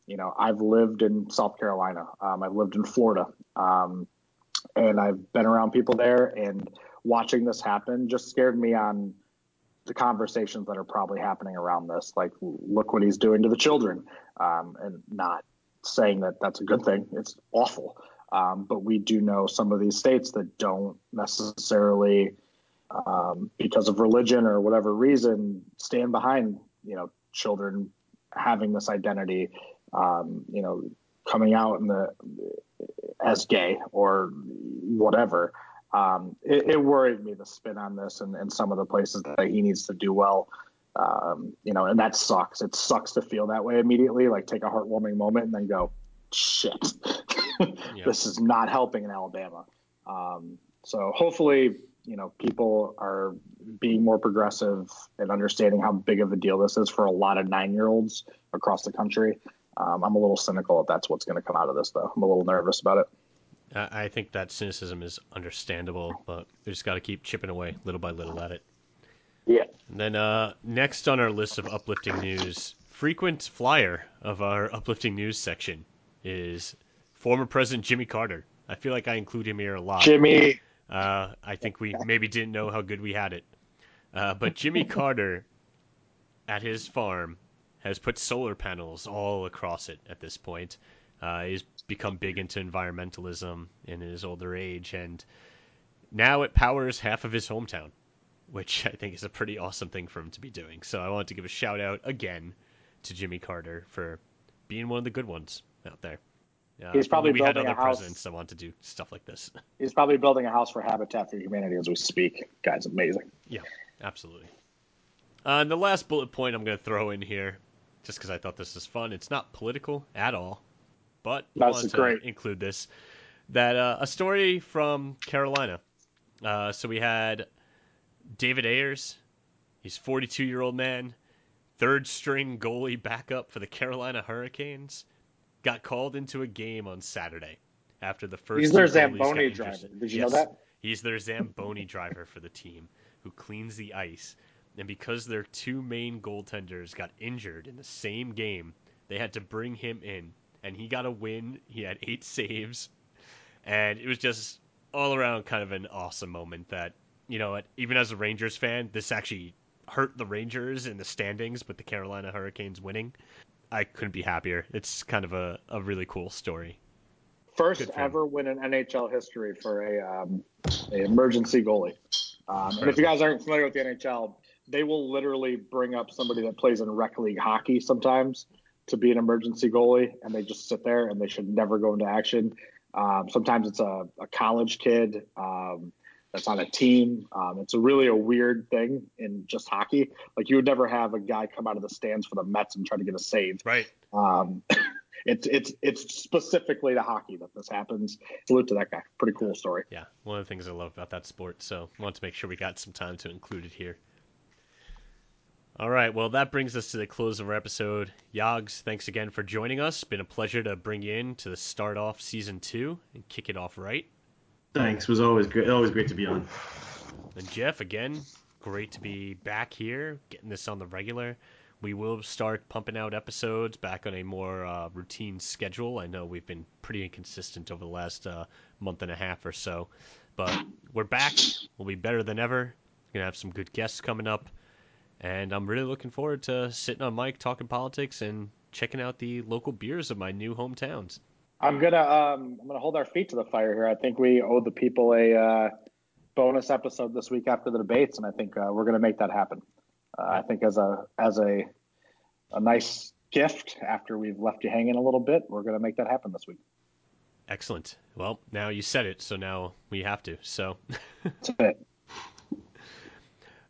You know, I've lived in South Carolina, um, I've lived in Florida, um, and I've been around people there. And watching this happen just scared me on the conversations that are probably happening around this. Like, look what he's doing to the children, um, and not saying that that's a good thing. It's awful. Um, but we do know some of these states that don't necessarily, um, because of religion or whatever reason, stand behind you know children having this identity, um, you know, coming out in the as gay or whatever. Um, it, it worried me the spin on this and, and some of the places that he needs to do well. Um, you know, and that sucks. It sucks to feel that way immediately, like take a heartwarming moment and then go, shit, Yeah. this is not helping in Alabama. Um, so hopefully you know, people are being more progressive and understanding how big of a deal this is for a lot of nine year olds across the country. Um, I'm a little cynical if that's what's going to come out of this, though. I'm a little nervous about it. I think that cynicism is understandable, but we just got to keep chipping away little by little at it. Yeah. And then uh, next on our list of uplifting news, frequent flyer of our uplifting news section is former President Jimmy Carter. I feel like I include him here a lot. Jimmy. Uh, I think we maybe didn't know how good we had it. Uh, but Jimmy Carter, at his farm, has put solar panels all across it at this point. Uh, he's become big into environmentalism in his older age, and now it powers half of his hometown, which I think is a pretty awesome thing for him to be doing. So I want to give a shout out again to Jimmy Carter for being one of the good ones out there. Uh, he's probably we had other house. presidents that want to do stuff like this. He's probably building a house for Habitat for Humanity as we speak. Guy's amazing. Yeah, absolutely. Uh, and the last bullet point I'm going to throw in here, just because I thought this was fun. It's not political at all, but I wanted to include this. That uh, a story from Carolina. Uh, so we had David Ayres. He's 42 year old man, third string goalie backup for the Carolina Hurricanes got called into a game on Saturday after the first. He's their Zamboni driver. Did you yes, know that? He's their Zamboni driver for the team who cleans the ice. And because their two main goaltenders got injured in the same game, they had to bring him in. And he got a win. He had eight saves. And it was just all around kind of an awesome moment that, you know, even as a Rangers fan, this actually hurt the Rangers in the standings with the Carolina Hurricanes winning. I couldn't be happier. It's kind of a, a really cool story. First ever win in NHL history for a um, a emergency goalie. Um, and if you guys aren't familiar with the NHL, they will literally bring up somebody that plays in rec league hockey sometimes to be an emergency goalie, and they just sit there and they should never go into action. Um, sometimes it's a, a college kid. Um, that's on a team. Um, it's a really a weird thing in just hockey. Like you would never have a guy come out of the stands for the Mets and try to get a save. Right. Um, it's it's it's specifically to hockey that this happens. Salute to that guy. Pretty cool story. Yeah, one of the things I love about that sport. So I want to make sure we got some time to include it here. All right, well that brings us to the close of our episode. Yags, thanks again for joining us. Been a pleasure to bring you in to the start off season two and kick it off right. Thanks. It was always great. Always great to be on. And Jeff, again, great to be back here, getting this on the regular. We will start pumping out episodes back on a more uh, routine schedule. I know we've been pretty inconsistent over the last uh, month and a half or so, but we're back. We'll be better than ever. We're Gonna have some good guests coming up, and I'm really looking forward to sitting on mic talking politics and checking out the local beers of my new hometowns. I'm gonna um, I'm gonna hold our feet to the fire here. I think we owe the people a uh, bonus episode this week after the debates, and I think uh, we're gonna make that happen. Uh, I think as a as a a nice gift after we've left you hanging a little bit, we're gonna make that happen this week. Excellent. Well, now you said it, so now we have to. So. That's it.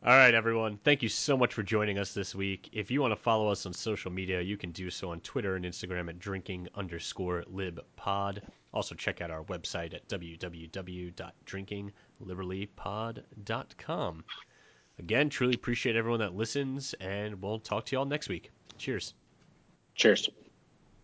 All right, everyone. Thank you so much for joining us this week. If you want to follow us on social media, you can do so on Twitter and Instagram at drinking underscore lib pod. Also, check out our website at www.drinkingliberlypod.com. Again, truly appreciate everyone that listens, and we'll talk to you all next week. Cheers. Cheers.